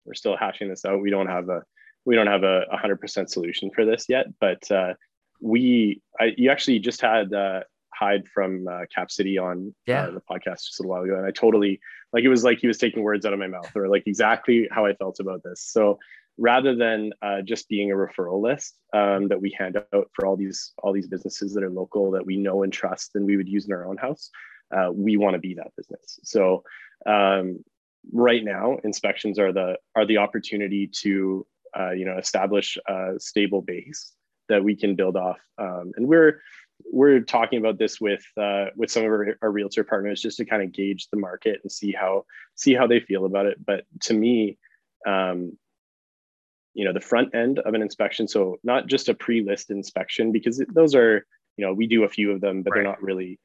we're still hashing this out. We don't have a we don't have a hundred percent solution for this yet, but uh, we I, you actually just had uh, Hyde from uh, Cap City on uh, the podcast just a little while ago, and I totally like it was like he was taking words out of my mouth, or like exactly how I felt about this. So rather than uh, just being a referral list um, that we hand out for all these all these businesses that are local that we know and trust and we would use in our own house, uh, we want to be that business. So um, right now, inspections are the are the opportunity to uh, you know establish a stable base that we can build off, um, and we're we're talking about this with uh, with some of our, our realtor partners just to kind of gauge the market and see how see how they feel about it. But to me, um, you know, the front end of an inspection, so not just a pre-list inspection because those are you know we do a few of them, but right. they're not really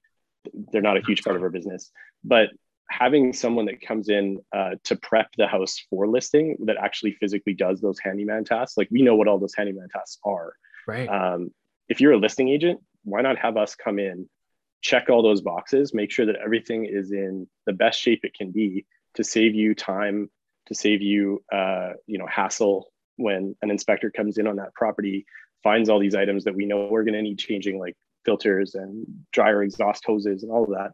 they're not a huge part of our business. But having someone that comes in uh, to prep the house for listing that actually physically does those handyman tasks, like we know what all those handyman tasks are. Right. Um, if you're a listing agent, why not have us come in, check all those boxes, make sure that everything is in the best shape it can be to save you time, to save you, uh, you know, hassle when an inspector comes in on that property, finds all these items that we know we're going to need changing, like filters and dryer exhaust hoses and all of that.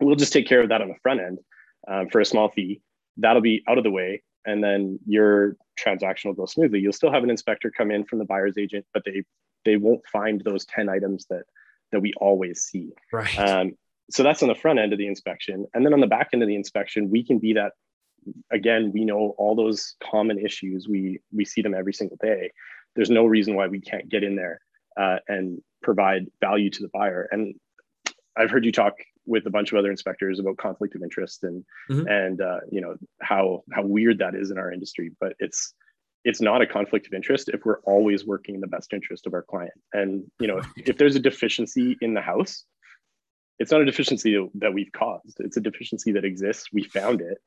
We'll just take care of that on the front end um, for a small fee. That'll be out of the way. And then your transaction will go smoothly. You'll still have an inspector come in from the buyer's agent, but they they won't find those 10 items that that we always see. Right. Um, so that's on the front end of the inspection. And then on the back end of the inspection, we can be that again, we know all those common issues. We we see them every single day. There's no reason why we can't get in there uh, and provide value to the buyer. And I've heard you talk with a bunch of other inspectors about conflict of interest and mm-hmm. and uh, you know how how weird that is in our industry. But it's it's not a conflict of interest if we're always working in the best interest of our client. And you know if, if there's a deficiency in the house, it's not a deficiency that we've caused. It's a deficiency that exists. We found it.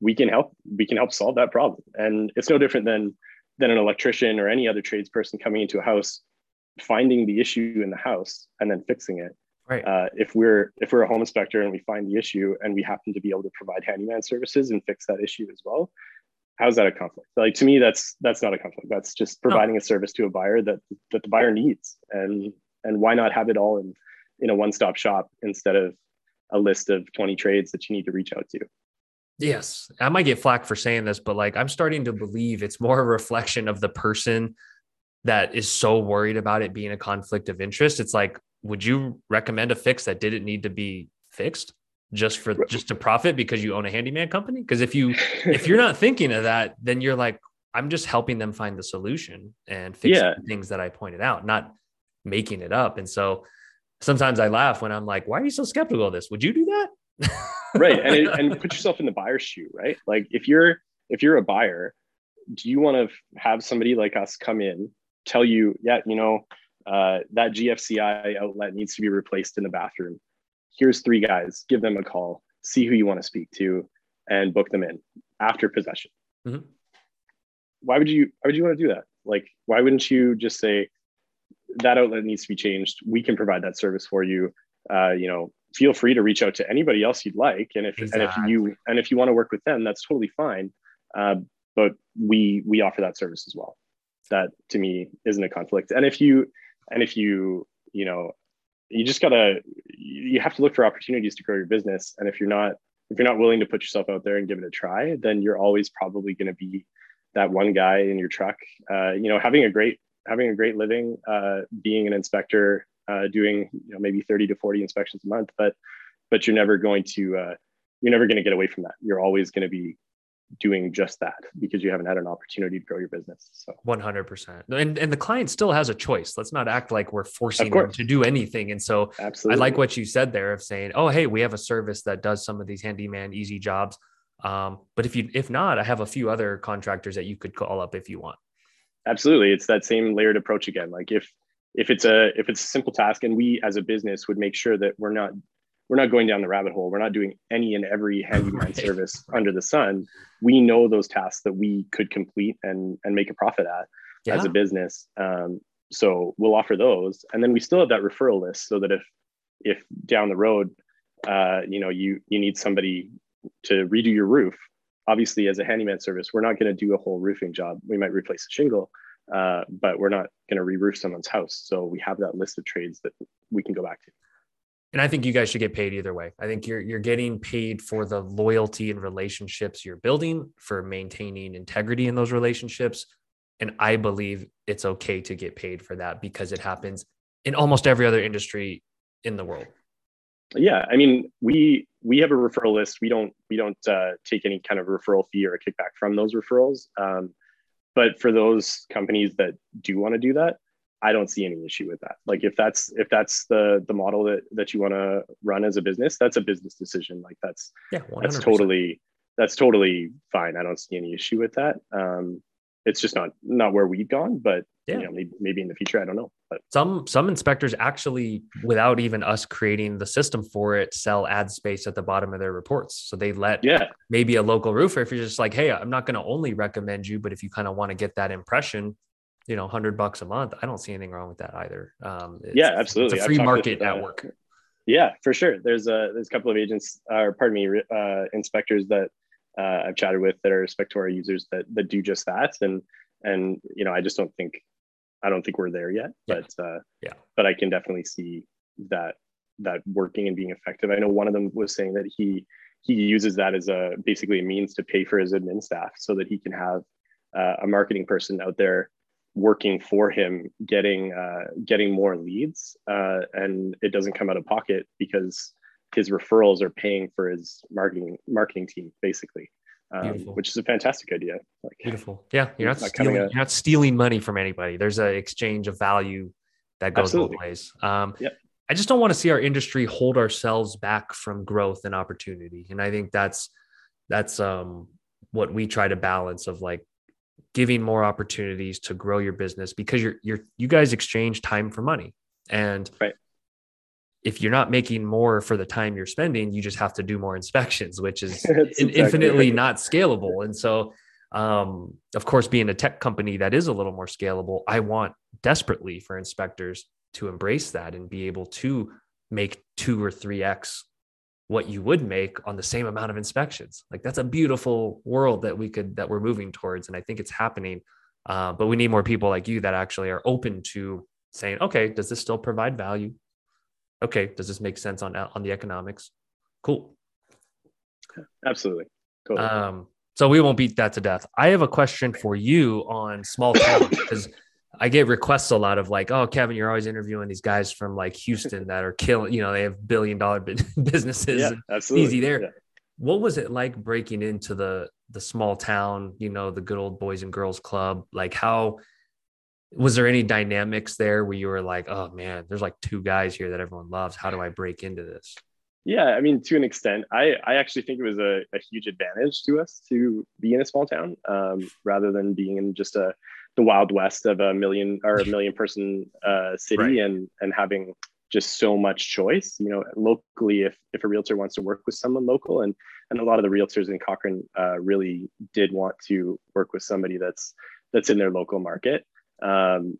We can help. We can help solve that problem. And it's no different than than an electrician or any other tradesperson coming into a house, finding the issue in the house and then fixing it. Right. Uh, if we're if we're a home inspector and we find the issue and we happen to be able to provide handyman services and fix that issue as well, how's that a conflict? Like to me, that's that's not a conflict. That's just providing no. a service to a buyer that that the buyer needs. And and why not have it all in in a one-stop shop instead of a list of 20 trades that you need to reach out to? Yes. I might get flack for saying this, but like I'm starting to believe it's more a reflection of the person that is so worried about it being a conflict of interest. It's like, would you recommend a fix that didn't need to be fixed? just for just to profit because you own a handyman company? Because if you if you're not thinking of that then you're like i'm just helping them find the solution and fix yeah. things that i pointed out not making it up. And so sometimes i laugh when i'm like why are you so skeptical of this? Would you do that? Right. And, it, and put yourself in the buyer's shoe right? Like if you're if you're a buyer do you want to have somebody like us come in tell you yeah you know uh, that gfci outlet needs to be replaced in the bathroom here's three guys, give them a call, see who you want to speak to, and book them in after possession. Mm-hmm. Why would you why would you want to do that? Like, why wouldn't you just say that outlet needs to be changed? We can provide that service for you. Uh, you know, feel free to reach out to anybody else you'd like, and if exactly. and if you and if you want to work with them, that's totally fine. Uh, but we we offer that service as well. That to me isn't a conflict. And if you and if you you know you just gotta you have to look for opportunities to grow your business. And if you're not if you're not willing to put yourself out there and give it a try then you're always probably going to be that one guy in your truck. Uh, you know having a great having a great living uh, being an inspector uh, doing you know maybe 30 to 40 inspections a month but but you're never going to uh, you're never going to get away from that. You're always going to be doing just that because you haven't had an opportunity to grow your business. So 100%. And, and the client still has a choice. Let's not act like we're forcing them to do anything. And so Absolutely. I like what you said there of saying, oh, hey, we have a service that does some of these handyman easy jobs. Um, but if you, if not, I have a few other contractors that you could call up if you want. Absolutely. It's that same layered approach again. Like if, if it's a, if it's a simple task and we as a business would make sure that we're not we're not going down the rabbit hole. We're not doing any and every handyman right. service under the sun. We know those tasks that we could complete and and make a profit at yeah. as a business. Um, so we'll offer those, and then we still have that referral list, so that if if down the road, uh, you know, you you need somebody to redo your roof, obviously as a handyman service, we're not going to do a whole roofing job. We might replace a shingle, uh, but we're not going to re-roof someone's house. So we have that list of trades that we can go back to and I think you guys should get paid either way. I think you're you're getting paid for the loyalty and relationships you're building, for maintaining integrity in those relationships, and I believe it's okay to get paid for that because it happens in almost every other industry in the world. Yeah, I mean, we we have a referral list. We don't we don't uh, take any kind of referral fee or a kickback from those referrals. Um, but for those companies that do want to do that, I don't see any issue with that. Like if that's if that's the the model that that you want to run as a business, that's a business decision. Like that's yeah, 100%. that's totally that's totally fine. I don't see any issue with that. Um, it's just not not where we've gone, but yeah. you know, maybe, maybe in the future, I don't know. But some some inspectors actually, without even us creating the system for it, sell ad space at the bottom of their reports. So they let yeah maybe a local roofer, if you're just like, hey, I'm not going to only recommend you, but if you kind of want to get that impression, you know, hundred bucks a month, I don't see anything wrong with that either. Um, yeah, absolutely. It's a free market network. Yeah, for sure. There's a there's a couple of agents, or pardon me, uh, inspectors that uh, I've chatted with that are Spectora users that that do just that, and and you know, I just don't think I don't think we're there yet, yeah. but uh, yeah, but I can definitely see that that working and being effective. I know one of them was saying that he he uses that as a basically a means to pay for his admin staff so that he can have uh, a marketing person out there working for him getting uh, getting more leads uh, and it doesn't come out of pocket because his referrals are paying for his marketing marketing team basically um, which is a fantastic idea. Like, beautiful. Yeah you're not, not stealing, a, you're not stealing money from anybody. There's an exchange of value that goes absolutely. both ways. Um, yep. i just don't want to see our industry hold ourselves back from growth and opportunity and i think that's that's um, what we try to balance of like giving more opportunities to grow your business because you're you're you guys exchange time for money and right if you're not making more for the time you're spending, you just have to do more inspections, which is exactly infinitely right. not scalable. And so, um, of course, being a tech company that is a little more scalable, I want desperately for inspectors to embrace that and be able to make two or three X what you would make on the same amount of inspections. Like that's a beautiful world that we could, that we're moving towards. And I think it's happening. Uh, but we need more people like you that actually are open to saying, okay, does this still provide value? Okay, does this make sense on on the economics? Cool. Absolutely. Totally. Um, so we won't beat that to death. I have a question for you on small towns because I get requests a lot of like, oh, Kevin, you're always interviewing these guys from like Houston that are killing, you know, they have billion dollar businesses. yeah, absolutely. Easy there. Yeah. What was it like breaking into the the small town, you know, the good old boys and girls club? Like how was there any dynamics there where you were like, oh man, there's like two guys here that everyone loves. How do I break into this? Yeah, I mean, to an extent, I, I actually think it was a, a huge advantage to us to be in a small town um, rather than being in just a the wild west of a million or a million person uh, city Right. and and having just so much choice. You know, locally, if if a realtor wants to work with someone local, and and a lot of the realtors in Cochrane uh, really did want to work with somebody that's that's in their local market. Um,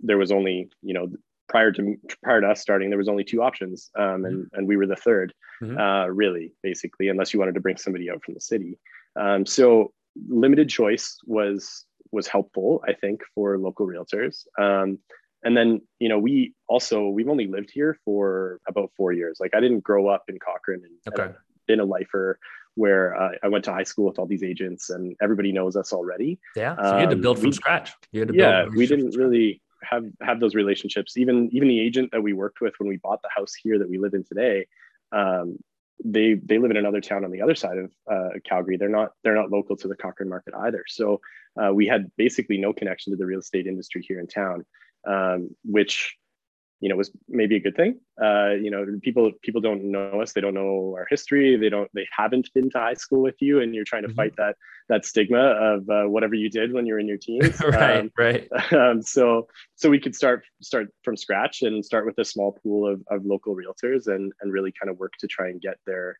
there was only you know prior to prior to us starting, there was only two options, um, and and we were the 3rd Mhm. uh, really, basically, unless you wanted to bring somebody out from the city. Um, so limited choice was was helpful, I think, for local realtors. Um, and then you know we also we've only lived here for about four years. Like I didn't grow up in Cochrane and, and Okay. been a lifer where uh, I went to high school with all these agents and everybody knows us already Yeah. So you had to Um, build from we- scratch. You had to yeah build we didn't really have have those relationships even even the agent that we worked with when we bought the house here that we live in today um, they they live in another town on the other side of uh, calgary. They're not they're not local to the cochrane market either. So uh, we had basically no connection to the real estate industry here in town um, which you know was maybe a good thing uh, you know people people don't know us they don't know our history they don't they haven't been to high school with you and you're trying to Mhm. fight that that stigma of uh, whatever you did when you were in your teens right. Um, right. um, so so we could start start from scratch and start with a small pool of, of local realtors and and really kind of work to try and get their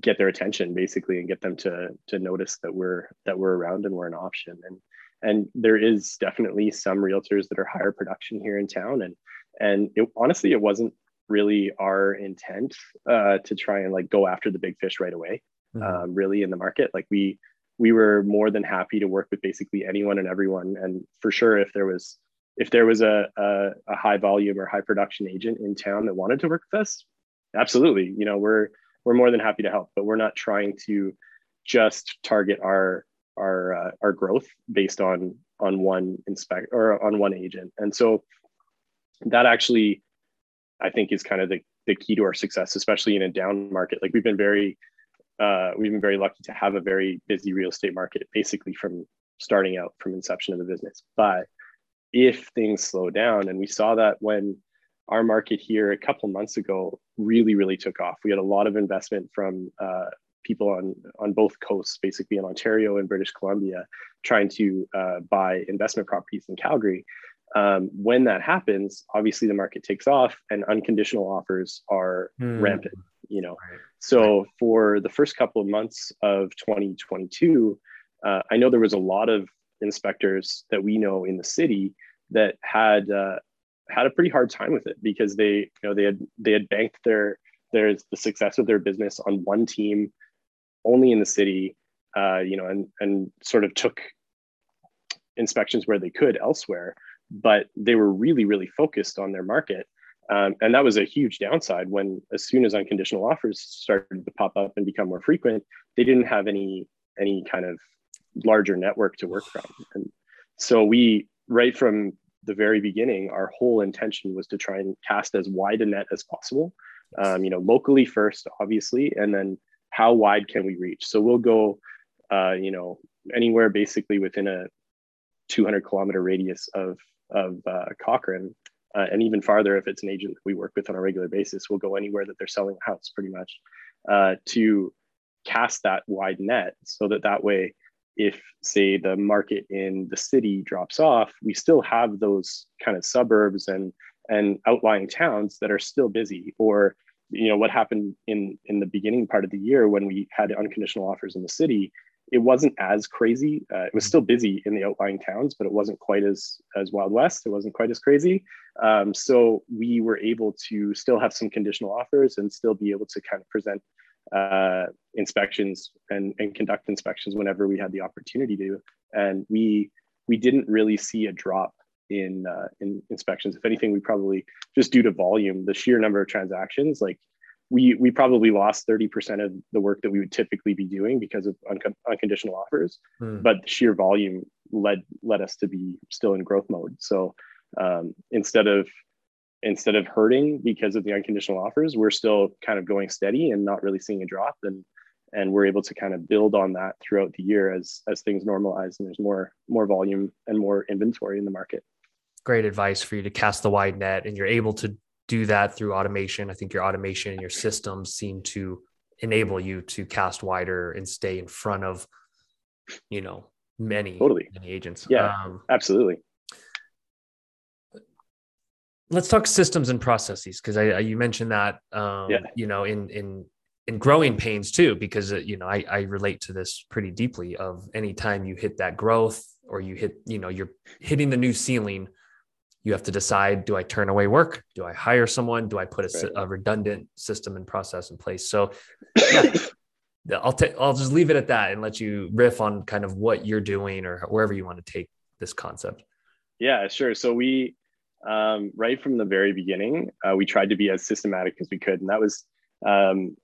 get their attention basically and get them to to notice that we're that we're around and we're an option and and there is definitely some realtors that are higher production here in town and and it, honestly it wasn't really our intent uh, to try and like go after the big fish right away Mhm. um, really in the market. Like we we were more than happy to work with basically anyone and everyone. And for sure, if there was if there was a, a, a high volume or high production agent in town that wanted to work with us, absolutely. You know, we're we're more than happy to help. But we're not trying to just target our our uh, our growth based on on one inspect or on one agent. And so that actually, I think, is kind of the the key to our success, especially in a down market. Like we've been very uh, we've been very lucky to have a very busy real estate market basically from starting out from inception of the business. But if things slow down, and we saw that when our market here a couple months ago really, really took off, we had a lot of investment from uh, people on on both coasts, basically in Ontario and British Columbia, trying to uh, buy investment properties in Calgary. Um, when that happens, obviously the market takes off, and unconditional offers are Hmm. rampant. You know, Right. so for the first couple of months of 2022, uh, I know there was a lot of inspectors that we know in the city that had uh, had a pretty hard time with it because they, you know, they had they had banked their their the success of their business on one team, only in the city, uh, you know, and and sort of took inspections where they could elsewhere, but they were really really focused on their market um, and that was a huge downside when, as soon as unconditional offers started to pop up and become more frequent, they didn't have any any kind of larger network to work from. And so we, right from the very beginning, our whole intention was to try and cast as wide a net as possible. Um, you know, locally first, obviously, and then how wide can we reach? So we'll go, uh, you know, anywhere basically within a 200 kilometer radius of of uh, Cochrane uh, and even farther if it's an agent that we work with on a regular basis we'll go anywhere that they're selling a house pretty much uh, to cast that wide net so that that way if say the market in the city drops off we still have those kind of suburbs and and outlying towns that are still busy. Or you know what happened in in the beginning part of the year when we had unconditional offers in the city it wasn't as crazy. Uh, it was still busy in the outlying towns but it wasn't quite as as wild west. It wasn't quite as crazy. Um, so we were able to still have some conditional offers and still be able to kind of present uh, inspections and, and conduct inspections whenever we had the opportunity to. And we we didn't really see a drop in uh, in inspections. If anything, we probably just due to volume, the sheer number of transactions, like we we probably lost 30% of the work that we would typically be doing because of un- unconditional offers. Hmm. But sheer volume led led us to be still in growth mode. So um, instead of instead of hurting because of the unconditional offers, we're still kind of going steady and not really seeing a drop. And and we're able to kind of build on that throughout the year as as things normalize and there's more more volume and more inventory in the market great advice for you to cast the wide net and you're able to do that through automation. I think your automation and your systems seem to enable you to cast wider and stay in front of you know many totally. many agents. Yeah um, absolutely. Let's talk systems and processes because I, I, you mentioned that um, yeah. you know in in in growing pains too because uh, you know I, I relate to this pretty deeply of anytime you hit that growth or you hit you know you're hitting the new ceiling you have to decide do i turn away work? Do i hire someone? Do i put a, right. a redundant system and process in place? So yeah, i'll take i'll just leave it at that and let you riff on kind of what you're doing or wherever you want to take this concept. Yeah sure. So we um, right from the very beginning uh, we tried to be as systematic as we could and that was um,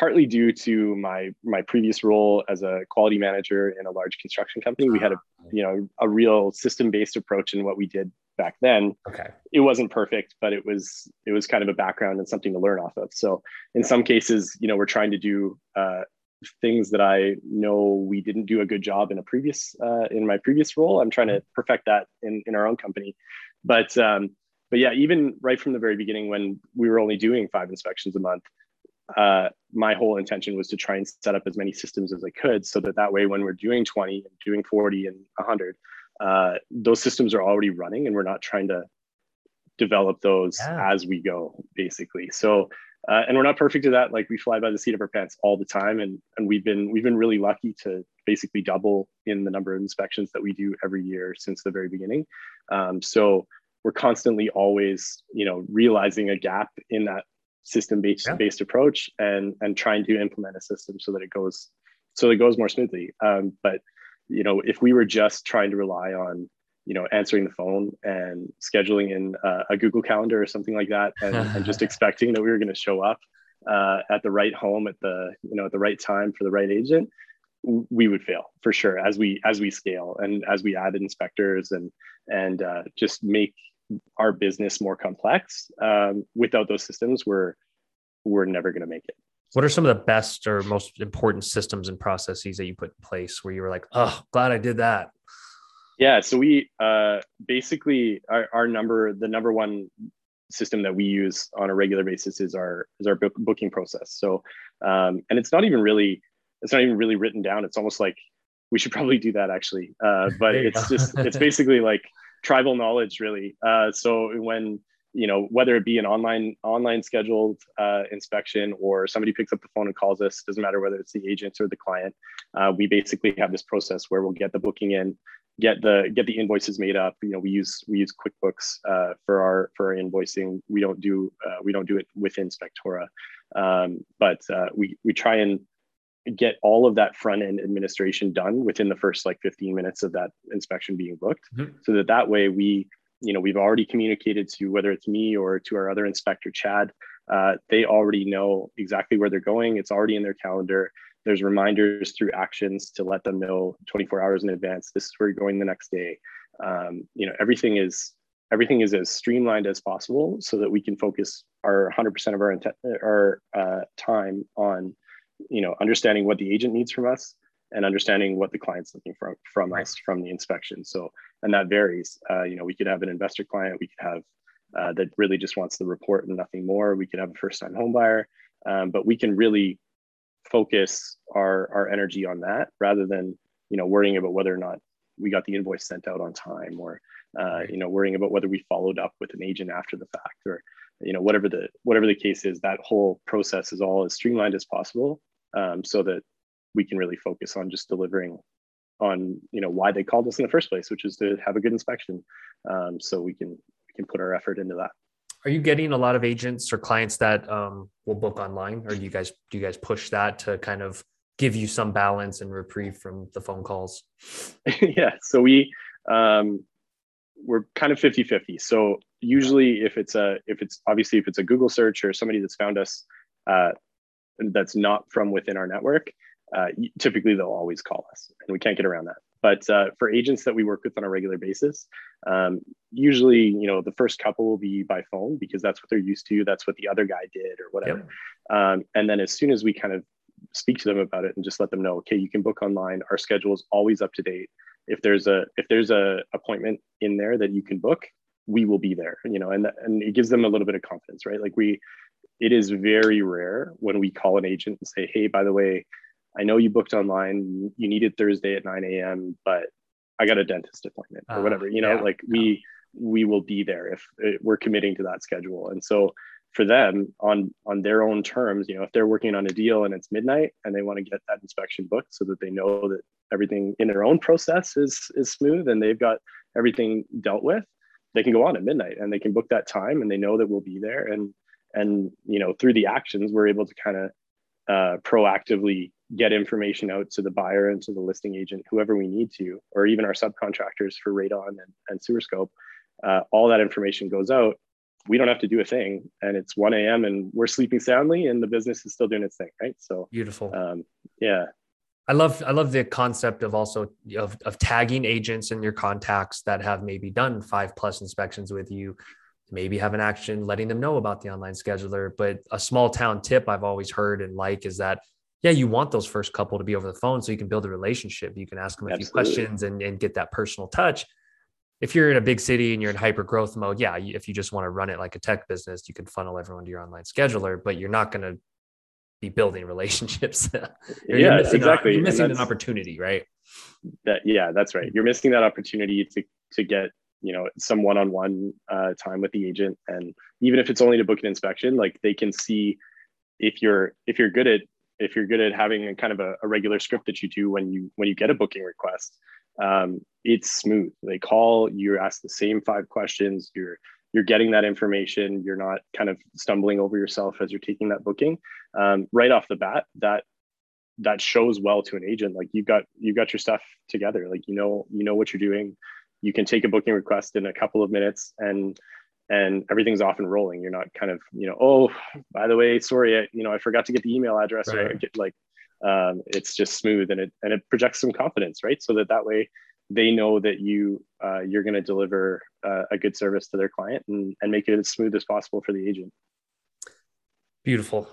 partly due to my my previous role as a quality manager in a large construction company. We had a ah. you know a real system based approach in what we did back then. Okay. It wasn't perfect, but it was it was kind of a background and something to learn off of. So in some cases, you know, we're trying to do uh, things that I know we didn't do a good job in a previous uh, in my previous role. I'm trying to perfect that in in our own company, but um, but yeah, even right from the very beginning when we were only doing five inspections a month, uh, my whole intention was to try and set up as many systems as I could so that that way when we're doing 20 and doing 40 and 100, uh, those systems are already running and we're not trying to develop those yeah. as we go basically. So, uh, and we're not perfect at that. Like we fly by the seat of our pants all the time. And, and we've been, we've been really lucky to basically double in the number of inspections that we do every year since the very beginning. Um, so we're constantly always, you know, realizing a gap in that system based yeah. based approach and and trying to implement a system so that it goes so it goes more smoothly um, but you know if we were just trying to rely on you know answering the phone and scheduling in uh, a google calendar or something like that and, and just expecting that we were going to show up uh, at the right home at the you know at the right time for the right agent we would fail for sure as we as we scale and as we add inspectors and and uh, just make our business more complex. Um, without those systems, we're we're never going to make it. What are some of the best or most important systems and processes that you put in place where you were like, oh, glad I did that? Yeah, so we uh, basically our, our number the number one system that we use on a regular basis is our is our book, booking process. So, um, and it's not even really it's not even really written down. It's almost like we should probably do that actually. Uh, but it's just it's basically like tribal knowledge really. Uh, so when you know whether it be an online online scheduled uh, inspection or somebody picks up the phone and calls us doesn't matter whether it's the agent or the client uh, we basically have this process where we'll get the booking in get the get the invoices made up. You know we use we use quickbooks uh, for our for our invoicing. We don't do uh, we don't do it within spectora um, but uh, we we try and get all of that front end administration done within the first like 15 minutes of that inspection being booked. Mm-hmm. so that that way we you know we've already communicated to whether it's me or to our other inspector chad uh, they already know exactly where they're going. It's already in their calendar. There's reminders through actions to let them know 24 hours in advance this is where you're going the next day. Um, you know everything is everything is as streamlined as possible so that we can focus our 100% of our, our uh, time on you know understanding what the agent needs from us and understanding what the client's looking from from us from the inspection. So and that varies. Uh, you know we could have an investor client we could have uh, that really just wants the report and nothing more. We could have a first time home buyer. Um, but we can really focus our our energy on that rather than you know worrying about whether or not we got the invoice sent out on time or uh, you know worrying about whether we followed up with an agent after the fact or you know whatever the whatever the case is that whole process is all as streamlined as possible um, so that we can really focus on just delivering on you know why they called us in the first place which is to have a good inspection. Um, so we can we can put our effort into that. Are you getting a lot of agents or clients that um, will book online? Or do you guys do you guys push that to kind of give you some balance and reprieve from the phone calls? Yeah so we um, we're kind of 50 50 so usually if it's a if it's obviously if it's a google search or somebody that's found us uh, that's not from within our network uh, typically they'll always call us and we can't get around that. But uh, for agents that we work with on a regular basis um, usually you know the first couple will be by phone because that's what they're used to that's what the other guy did or whatever. Yep. um, and then as soon as we kind of speak to them about it and just let them know okay you can book online. Our schedule is always up to date. If there's a if there's a appointment in there that you can book we will be there you know and and it gives them a little bit of confidence right? Like we it is very rare when we call an agent and say hey by the way i know you booked online. You needed thursday at 9 a.m but i got a dentist appointment or uh, whatever you know yeah, like we yeah. we will be there if, if we're committing to that schedule. And so for them on on their own terms you know if they're working on a deal and it's midnight and they want to get that inspection booked so that they know that everything in their own process is is smooth and they've got everything dealt with they can go on at midnight and they can book that time and they know that we'll be there. And and you know through the actions we're able to kind of uh, proactively get information out to the buyer and to the listing agent whoever we need to or even our subcontractors for radon and, and sewer scope. Uh, all that information goes out. We don't have to do a thing and it's 1 a.m and we're sleeping soundly and the business is still doing its thing right? So beautiful. um, yeah. I love I love the concept of also of, of tagging agents and your contacts that have maybe done five plus inspections with you, maybe have an action letting them know about the online scheduler. But a small town tip I've always heard and like is that yeah, you want those first couple to be over the phone so you can build a relationship. You can ask them a Absolutely. few questions and, and get that personal touch. If you're in a big city and you're in hyper growth mode, yeah, if you just want to run it like a tech business, you can funnel everyone to your online scheduler, but you're not going to be building relationships. you're, yeah, missing exactly. you're missing an opportunity, right? That yeah, that's right. You're missing that opportunity to to get you know some one-on-one uh, time with the agent, and even if it's only to book an inspection, like they can see if you're if you're good at if you're good at having a kind of a, a regular script that you do when you when you get a booking request. Um, it's smooth. They call, you ask the same five questions. You're you're getting that information you're not kind of stumbling over yourself as you're taking that booking um, right off the bat that that shows well to an agent like you've got you've got your stuff together like you know you know what you're doing you can take a booking request in a couple of minutes and and everything's off and rolling. You're not kind of you know oh by the way sorry I, you know i forgot to get the email address right. or get like um, it's just smooth and it and it projects some confidence right? So that that way they know that you uh, you're going to deliver uh, a good service to their client and, and make it as smooth as possible for the agent. Beautiful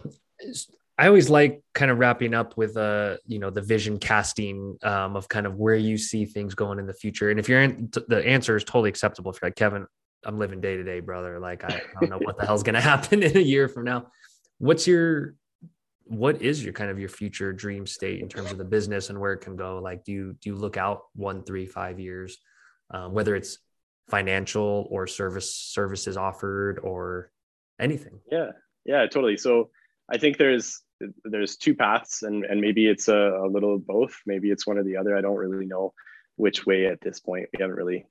i always like kind of wrapping up with uh you know the vision casting um, of kind of where you see things going in the future. And if you're in the answer is totally acceptable. If you're like kevin i'm living day to day brother. Like I, I don't know what the hell's to happen in a year from now. What's your what is your kind of your future dream state in terms of the business and where it can go? Like do you do you look out one three five years um, whether it's financial or service services offered or anything? Yeah. Yeah totally. So i think there's there's two paths and and maybe it's a, a little both maybe it's one or the other i don't really know which way at this point we haven't really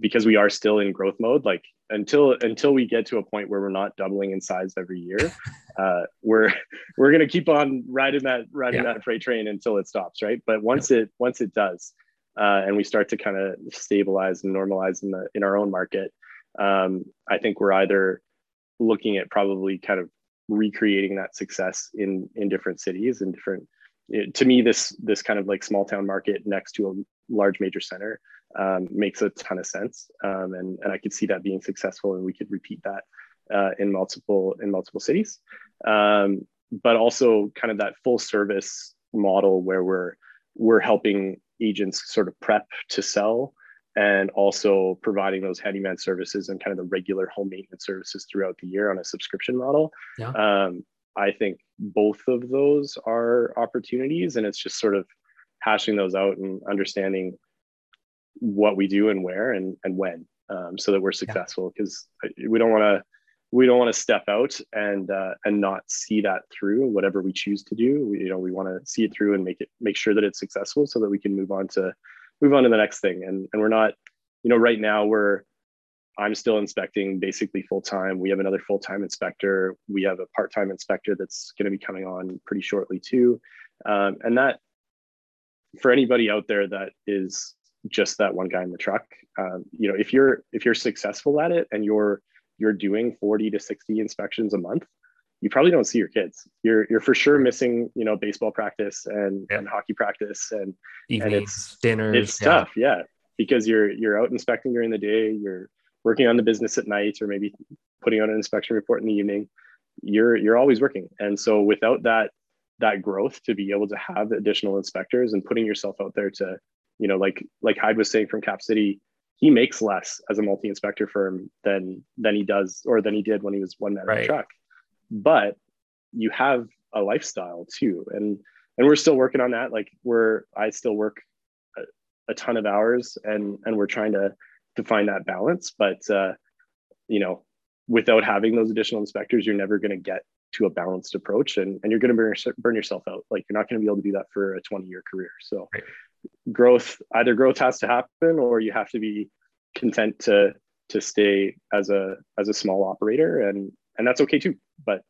because we are still in growth mode like until until we get to a point where we're not doubling in size every year uh, we're we're going to keep on riding that riding yeah. that freight train until it stops right but once yeah. it once it does uh, and we start to kind of stabilize and normalize in the in our own market um, i think we're either looking at probably kind of recreating that success in in different cities and different to me this this kind of like small town market next to a large major center um, makes a ton of sense. Um, and, and I could see that being successful and we could repeat that uh, in multiple in multiple cities. Um, but also kind of that full service model where we're we're helping agents sort of prep to sell and also providing those handyman services and kind of the regular home maintenance services throughout the year on a subscription model. Yeah. Um, I think both of those are opportunities, and it's just sort of hashing those out and understanding what we do and where and and when, um, so that we're successful. Because yeah. we don't want to we don't want to step out and uh, and not see that through whatever we choose to do. We, you know, we want to see it through and make it make sure that it's successful, so that we can move on to move on to the next thing. And and we're not, you know, right now we're I'm still inspecting basically full time. We have another full time inspector. We have a part time inspector that's going to be coming on pretty shortly too. Um, and that, for anybody out there that is just that one guy in the truck, um, you know, if you're if you're successful at it and you're you're doing 40 to 60 inspections a month, you probably don't see your kids. You're you're for sure missing, you know, baseball practice and, and hockey practice and Evenings, and it's dinners. It's yeah. tough, yeah, because you're you're out inspecting during the day. You're working on the business at night or maybe putting on an inspection report in the evening you're you're always working and so without that that growth to be able to have additional inspectors and putting yourself out there to you know like like hyde was saying from cap city he makes less as a multi-inspector firm than than he does or than he did when he was one man right. truck but you have a lifestyle too and and we're still working on that like we're i still work a, a ton of hours and and we're trying to to find that balance. But uh, you know, without having those additional inspectors, you're never going to get to a balanced approach, and and you're going to burn, burn yourself out. Like you're not going to be able to do that for a 20 year career. So right. growth, either growth has to happen, or you have to be content to to stay as a as a small operator, and and that's okay too. But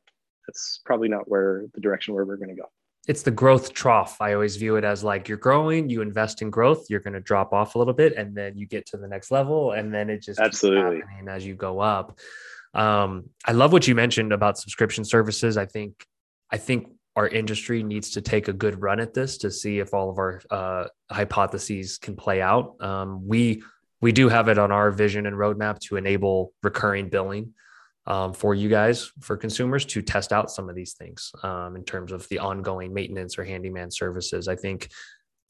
that's probably not where the direction where we're going to go it's the growth trough. I always view it as like you're growing, you invest in growth, you're going to drop off a little bit, and then you get to the next level, and then it just absolutely as you go up. Um, I love what you mentioned about subscription services. I think I think our industry needs to take a good run at this to see if all of our uh, hypotheses can play out. Um, we we do have it on our vision and roadmap to enable recurring billing um, for you guys, for consumers to test out some of these things um, in terms of the ongoing maintenance or handyman services. I think,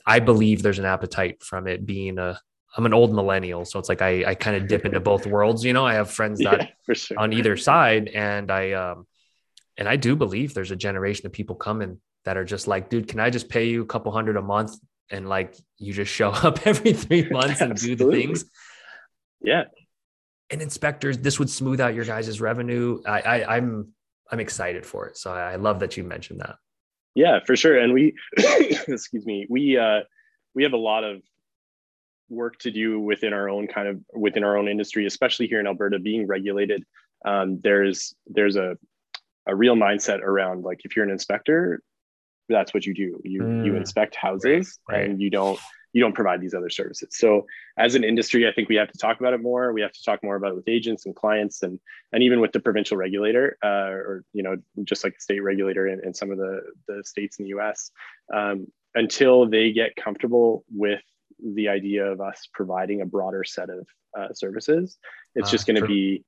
I believe there's an appetite from it being a, I'm an old millennial, so it's like I, I kind of dip into both worlds. You know, I have friends that yeah, sure. on either side, and I, um, and I do believe there's a generation of people coming that are just like, dude, can I just pay you a couple hundred a month and like you just show up every three months and do the things? Yeah, and inspectors, this would smooth out your guys' revenue. I, I I'm I'm excited for it. So I, love that you mentioned that. Yeah, for sure. And we excuse me, we uh we have a lot of work to do within our own kind of within our own industry, especially here in Alberta, being regulated. Um, there's there's a a real mindset around like if you're an inspector, that's what you do. You mm. you inspect houses right, right. and you don't you don't provide these other services. So as an industry, I think we have to talk about it more. We have to talk more about it with agents and clients and and even with the provincial regulator uh, or you know just like a state regulator in, in some of the, the states in the US um, until they get comfortable with the idea of us providing a broader set of uh, services. It's uh, just going to be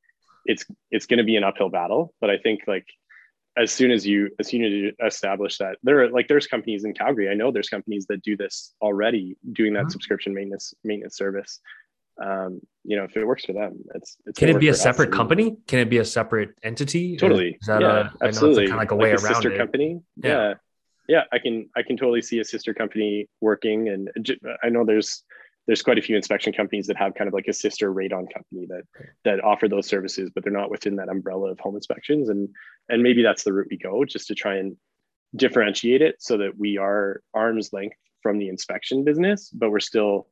it's it's going to be an uphill battle. But I think like as soon as you as soon as you establish that there are like there's companies in calgary i know there's companies that do this already doing that mm-hmm. subscription maintenance maintenance service. Um, you know if it works for them it's, it's can it be a separate company? Can it be a separate entity? Totally. is that yeah, a, absolutely. kind of like a way like a around sister it. company? Yeah. yeah. Yeah i can i can totally see a sister company working and i know there's there's quite a few inspection companies that have kind of like a sister radon company that that offer those services but they're not within that umbrella of home inspections and and maybe that's the route we go just to try and differentiate it so that we are arm's length from the inspection business but we're still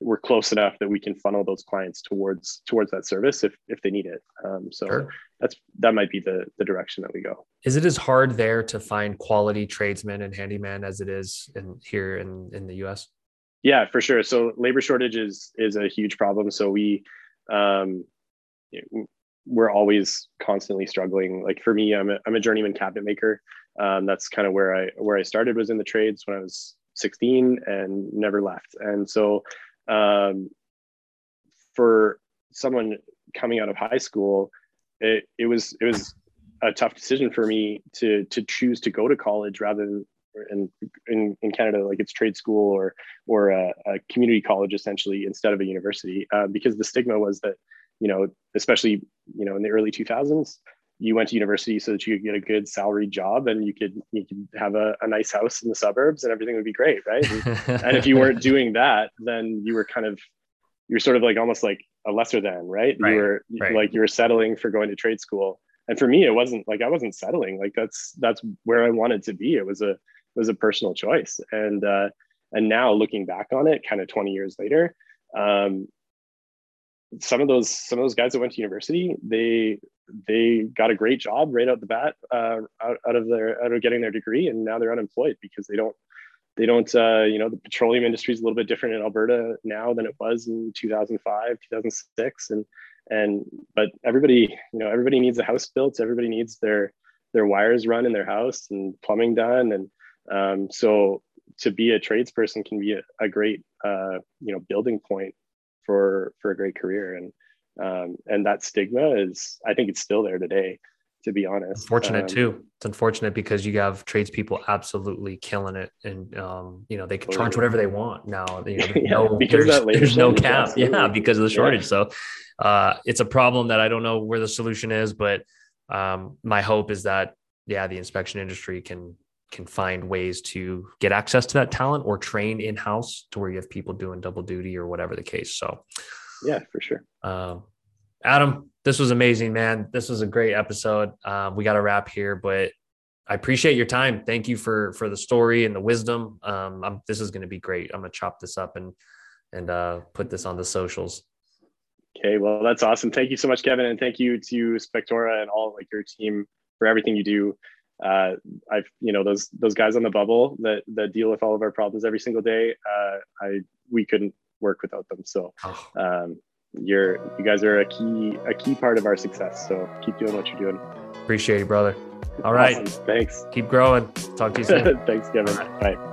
we're close enough that we can funnel those clients towards towards that service if if they need it um, so sure. that's that might be the the direction that we go is it as hard there to find quality tradesmen and handyman as it is in here in in the us yeah, for sure. So labor shortage is is a huge problem. So we um, we're always constantly struggling. Like for me, I'm a, I'm a journeyman cabinet maker. Um, that's kind of where I where I started was in the trades when I was 16 and never left. And so um, for someone coming out of high school, it, it was it was a tough decision for me to to choose to go to college rather than in, in, in Canada, like it's trade school or or a, a community college essentially instead of a university, uh, because the stigma was that you know, especially you know in the early 2000s, you went to university so that you could get a good salary job and you could you could have a, a nice house in the suburbs and everything would be great, right? And, and if you weren't doing that, then you were kind of you're sort of like almost like a lesser than, right? Right, You were right. like you were settling for going to trade school. And for me, it wasn't like I wasn't settling. Like that's that's where I wanted to be. It was a it was a personal choice. And uh and now looking back on it, kind of 20 years later, um, some of those some of those guys that went to university, they they got a great job right out the bat, uh, out, out of their out of getting their degree, and now they're unemployed because they don't they don't uh, you know the petroleum industry is a little bit different in Alberta now than it was in 2005 2006 and and but everybody you know everybody needs a house built everybody needs their their wires run in their house and plumbing done and um, so to be a tradesperson can be a, a great uh, you know building point for for a great career and um, and that stigma is i think it's still there today to be honest Unfortunate Um, too. It's unfortunate because you have tradespeople absolutely killing it, and um, you know they can charge whatever they want now. You know, there's Yeah, no, because there's, that there's no cap. Yeah, because of the Yeah. shortage. So uh, it's a problem that I don't know where the solution is, but um, my hope is that yeah, the inspection industry can can find ways to get access to that talent or train in house to where you have people doing double duty or whatever the case. So yeah for sure um, Adam, this was amazing, man. This was a great episode. Um, we got to wrap here, but I appreciate your time. Thank you for for the story and the wisdom. Um, I'm, this is going to be great. I'm gonna chop this up and and uh, put this on the socials. Okay, well, that's awesome. Thank you so much, Kevin, and thank you to Spectora and all like your team for everything you do. Uh, I've you know those those guys on the bubble that that deal with all of our problems every single day. Uh, I we couldn't work without them. So Oh, um, you're you guys are a key a key part of our success. So keep doing what you're doing. appreciate you, brother. All right, Awesome. Thanks. keep growing. Talk to you soon. Thanks, Kevin. All Bye.